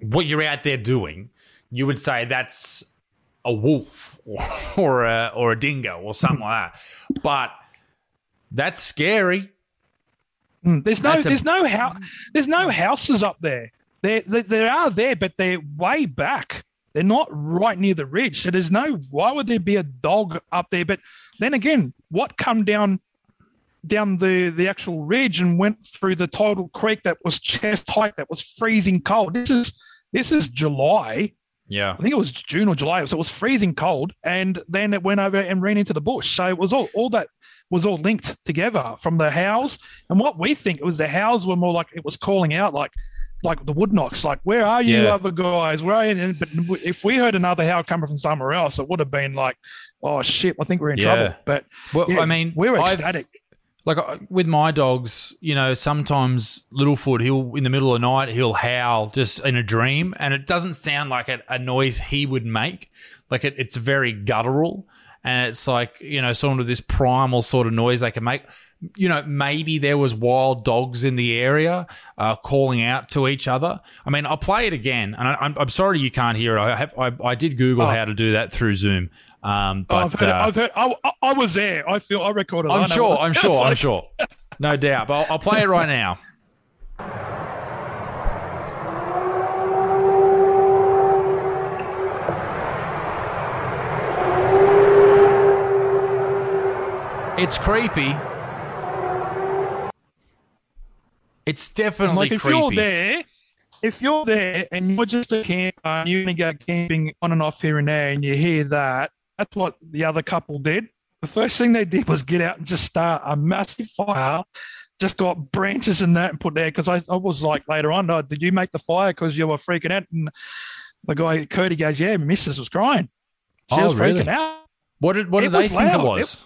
what you're out there doing, you would say that's a wolf or, [laughs] or a or a dingo or something like that. But that's scary.
Mm, There's no,
That's a-
there's no house, there's no houses up there. They, they they are there, but they're way back. They're not right near the ridge. So there's no. Why would there be a dog up there? But then again, what come down down the the actual ridge and went through the tidal creek that was chest height that was freezing cold? This is this is July.
Yeah.
I think it was June or July. So it was freezing cold, and then it went over and ran into the bush. So it was all all that was all linked together from the howls. And what we think it was the howls were more like it was calling out like, like the wood knocks. Like, where are you,
Yeah.
other guys? Where are you? But if we heard another howl coming from somewhere else, it would have been like, oh shit, I think we're in
Yeah.
trouble. But
Well,
yeah,
I mean,
we were
I've-
ecstatic.
Like uh, with my dogs, you know, sometimes Littlefoot, he'll in the middle of the night he'll howl just in a dream, and it doesn't sound like a, a noise he would make. Like it, it's very guttural, and it's like you know, sort of this primal sort of noise they can make. You know, maybe there was wild dogs in the area uh, calling out to each other. I mean, I'll play it again, and I, I'm, I'm sorry you can't hear it. I have I, I did Google
Oh.
how to do that through Zoom, um,
Oh,
but
I've heard,
uh,
I've heard I, I, I was there. I feel I recorded.
I'm sure. I'm sure. I'm sure. No doubt. But I'll, I'll play it right now. It's creepy. It's definitely
Like if
creepy.
you're there, if you're there and you're just a camper and you're gonna go camping on and off here and there, and you hear that, that's what the other couple did. The first thing they did was get out and just start a massive fire. Just got branches and that and put there because I, I was like later on, oh, did you make the fire because you were freaking out? And the guy Cody goes, yeah, Mrs. was crying. She
Oh,
was freaking
really?
out.
What did what
It
did they think it
loud.
was?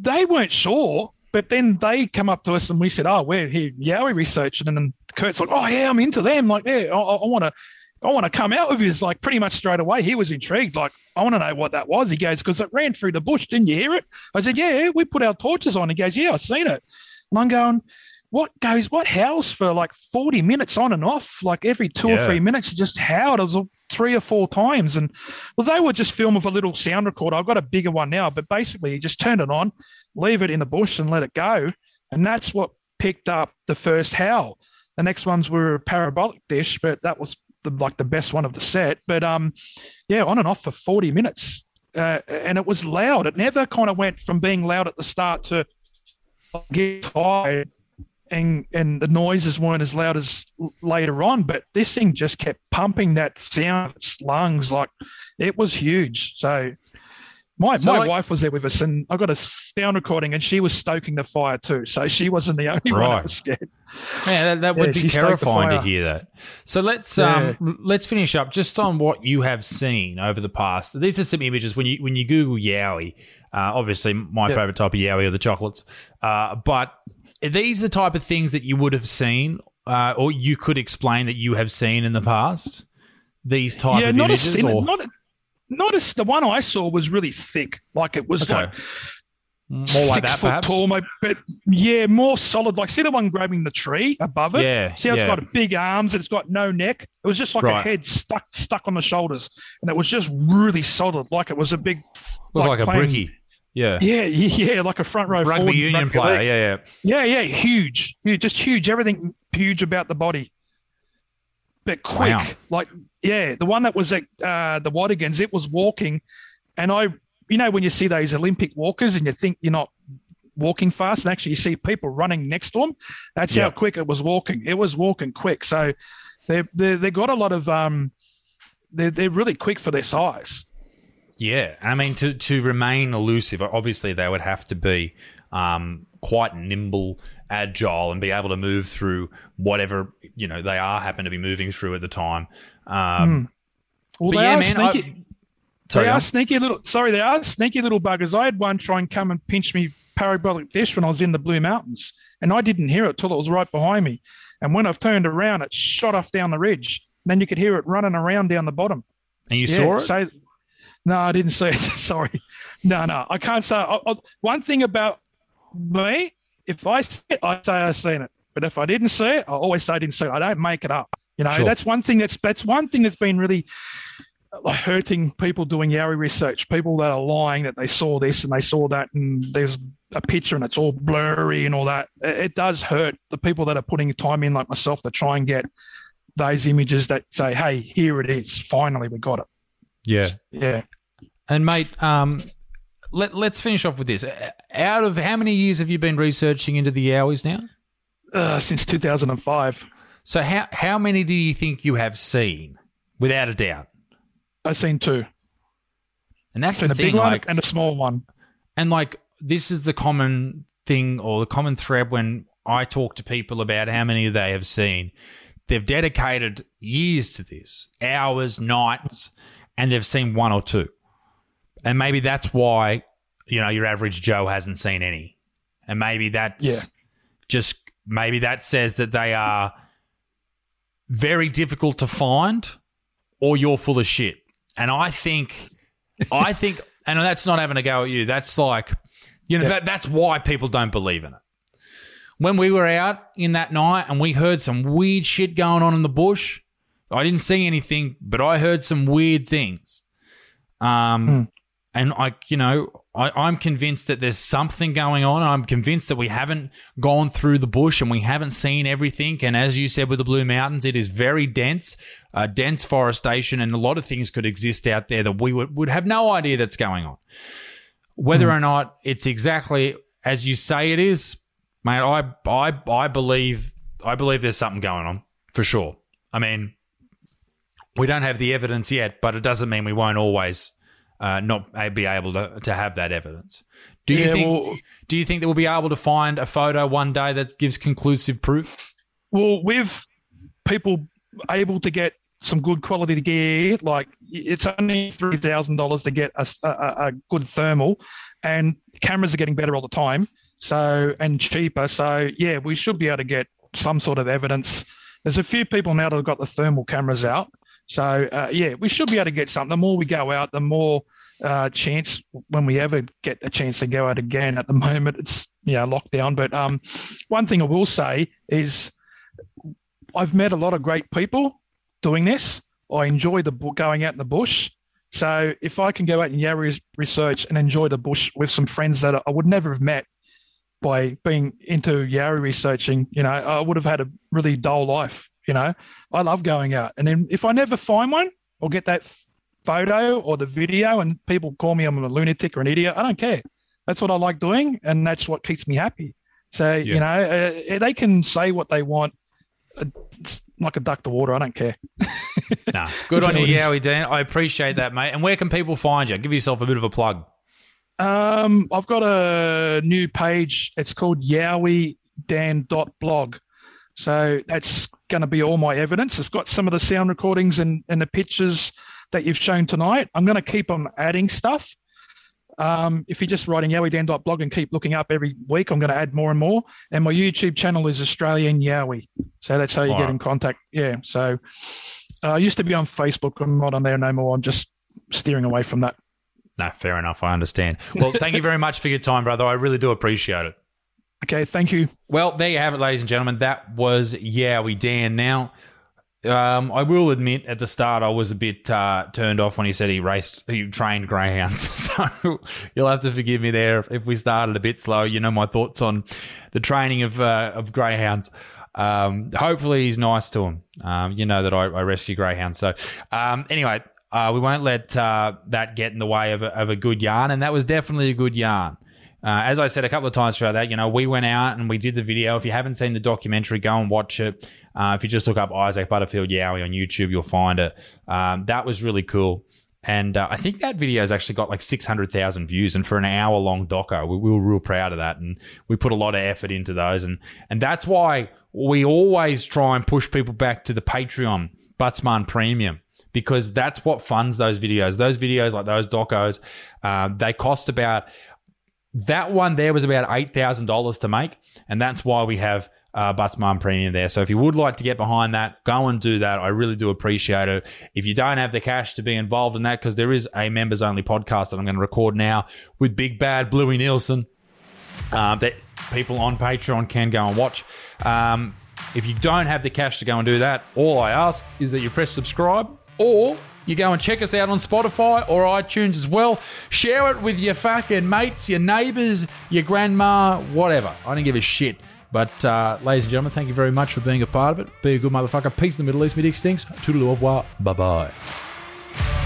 they weren't sure, but then they come up to us and we said, "Oh, we're here Yowie researching," and then Kurt's like, "Oh yeah, I'm into them. Like, yeah, I want to, I want to come out with his like pretty much straight away." He was intrigued. Like, I want to know what that was. He goes, "Because it ran through the bush. Didn't you hear it?" I said, "Yeah, we put our torches on." He goes, "Yeah, I've seen it." And I'm going. What goes? What howls for like forty minutes on and off? Like every two or three minutes, it just howled. It was three or four times, and well, they were just film with a little sound recorder. I've got a bigger one now, but basically, you just turned it on, leave it in the bush, and let it go, and that's what picked up the first howl. The next ones were a parabolic dish, but that was the, like the best one of the set. But um, yeah, on and off for forty minutes, uh, and it was loud. It never kind of went from being loud at the start to get tired. And, and the noises weren't as loud as later on, but this thing just kept pumping that sound its lungs like it was huge. So my
So,
my
like-
wife was there with us, and I got a sound recording, and she was stoking the fire too. So she wasn't the [laughs] only one
Right.
that was scared.
Man, that, that would
Yeah,
be
she stoked the
terrifying to hear that. So let's
Yeah.
um let's finish up just on what you have seen over the past. These are some images when you when you Google Yowie. Uh, obviously, my
Yeah.
favorite type of Yowie are the chocolates. Uh, but are these the type of things that you would have seen, uh, or you could explain that you have seen in the past. These type
yeah,
of
not
images,
as
or
not a, not as the one I saw was really thick, like it was
Okay.
like
more like
six
that,
foot
perhaps.
tall, but yeah, more solid. Like see the one grabbing the tree above it.
Yeah,
See how
yeah.
it's got big arms and it's got no neck. It was just like a head stuck stuck on the shoulders, and it was just really solid, like it was a big.
Look like, a
playing-
bricky. Yeah.
Yeah, yeah, like a front row
Rugby
forward
union
rugby
player.
league.
Yeah, yeah.
Yeah, yeah, huge, huge, just huge. Everything huge about the body, but quick.
Wow.
Like, yeah, the one that was at uh, the Watagans, it was walking, and I, you know, when you see those Olympic walkers and you think you're not walking fast, and actually you see people running next to them, that's how quick it was walking. It was walking quick. So they they they got a lot of um, they're they're really quick for their size.
Yeah, I mean to to remain elusive, obviously they would have to be um, quite nimble, agile, and be able to move through whatever you know they are happen to be moving through at the time. Um,
Well, they
yeah,
are
man, I- sorry,
they are sneaky little. Sorry, they are sneaky little buggers. I had one try and come and pinch me parabolic dish when I was in the Blue Mountains, and I didn't hear it till it was right behind me. And when I've turned around, it shot off down the ridge. then you could hear it running around down the bottom.
and you
Yeah,
saw it.
So, no, I didn't see it. [laughs] Sorry. No, no, I can't say. I, I, one thing about me, if I see it, I say I've seen it. But if I didn't see it, I always say I didn't see it. I don't make it up. You know,
Sure.
that's one thing that's that's one thing that's been really uh, hurting people doing Yowie research. People that are lying that they saw this and they saw that, and there's a picture and it's all blurry and all that. It, it does hurt the people that are putting time in, like myself, to try and get those images that say, "Hey, here it is. Finally, we got it."
yeah,
Yeah.
and mate, um, let let's finish off with this. Out of how many years have you been researching into the Yowies now?
Uh, since 2005.
So how how many do you think you have seen, without a doubt?
I've seen two.
And that's the
a
thing,
big one
like
and a small one.
And like this is the common thing or the common thread when I talk to people about how many they have seen, they've dedicated years to this, hours, nights, and they've seen one or two. And maybe that's why, you know, your average Joe hasn't seen any. And maybe that's
Yeah.
just maybe that says that they are very difficult to find or you're full of shit. And I think I [laughs] think and that's not having a go at you. That's like you know,
Yeah.
that, that's why people don't believe in it. When we were out in that night and we heard some weird shit going on in the bush, I didn't see anything, but I heard some weird things. Um, and I, you know, I, I'm convinced that there's something going on. I'm convinced that we haven't gone through the bush and we haven't seen everything. And as you said with the Blue Mountains, it is very dense, uh, dense forestation, and a lot of things could exist out there that we would, would have no idea that's going on. Whether or not it's exactly as you say it is, mate, I, I, I believe, I believe there's something going on for sure. I mean, we don't have the evidence yet, but it doesn't mean we won't always uh, not be able to, to have that evidence. Do you
Yeah,
think?
well-
do you think that we'll be able to find a photo one day that gives conclusive proof?
Well, with people able to get some good quality gear, like it's only three thousand dollars to get a, a, a good thermal, and cameras are getting better all the time. So and cheaper. So yeah, we should be able to get some sort of evidence. There's a few people now that have got the thermal cameras out. So uh, yeah, we should be able to get something. The more we go out, the more uh, chance when we ever get a chance to go out again. At the [laughs] moment, it's yeah lockdown. But um, one thing I will say is I've met a lot of great people doing this. I enjoy the going out in the bush. So if I can go out and yeah research and enjoy the bush with some friends that I would never have met by being into Yowie researching, you know, I would have had a really dull life. You know, I love going out, and then if I never find one or get that photo or the video, and people call me I'm a lunatic or an idiot, I don't care. That's what I like doing, and that's what keeps me happy. So you know, uh, they can say what they want. Uh, It's like a duck to water. I don't care. [laughs]
Nah, [laughs] good on you,
what it is?
Yowie Dan. I appreciate that, mate. And where can people find you? Give yourself a bit of a plug.
Um, I've got a new page. It's called yowie.dan.blog. So that's going to be all my evidence. It's got some of the sound recordings and, and the pictures that you've shown tonight. I'm going to keep on adding stuff. Um, if you're just writing yowie.dan.blog and keep looking up every week, I'm going to add more and more. And my YouTube channel is Australian Yowie. So that's how you
All
get in contact. Yeah. So uh, I used to be on Facebook. I'm not on there no more. I'm just steering away from that.
No, fair enough. I understand. Well, thank you very much for your time, brother. I really do appreciate it.
Okay. Thank you.
Well, there you have it, ladies and gentlemen. That was Yowie Dan. Now, um, I will admit at the start I was a bit uh, turned off when he said he raced, he trained greyhounds. [laughs] So you'll have to forgive me there if, if we started a bit slow. You know my thoughts on the training of uh, of greyhounds. Um, hopefully he's nice to him. Um, you know that I, I rescue greyhounds. So um, anyway, uh, we won't let uh, that get in the way of a, of a good yarn, and that was definitely a good yarn. Uh, as I said a couple of times throughout that, you know, we went out and we did the video. If you haven't seen the documentary, go and watch it. Uh, if you just look up Isaac Butterfield Yowie on YouTube, you'll find it. Um, that was really cool. And uh, I think that video has actually got like 600,000 views. And for an hour long doco, we, we were real proud of that. And we put a lot of effort into those. And, and that's why we always try and push people back to the Patreon, Buttsman Premium because that's what funds those videos. Those videos, like those docos, uh, they cost about that one there was about eight thousand dollars to make, and that's why we have uh, Buttsman Premium there. So if you would like to get behind that, go and do that. I really do appreciate it. If you don't have the cash to be involved in that, because there is a members only podcast that I'm going to record now with Big Bad Bluey Nielsen uh, that people on Patreon can go and watch. Um, if you don't have the cash to go and do that, all I ask is that you press subscribe or you go and check us out on Spotify or iTunes as well. Share it with your fucking mates, your neighbors, your grandma, whatever. I don't give a shit. But, uh, ladies and gentlemen, thank you very much for being a part of it. Be a good motherfucker. Peace in the Middle East. Me dick stinks. Toodaloo au revoir. Bye bye.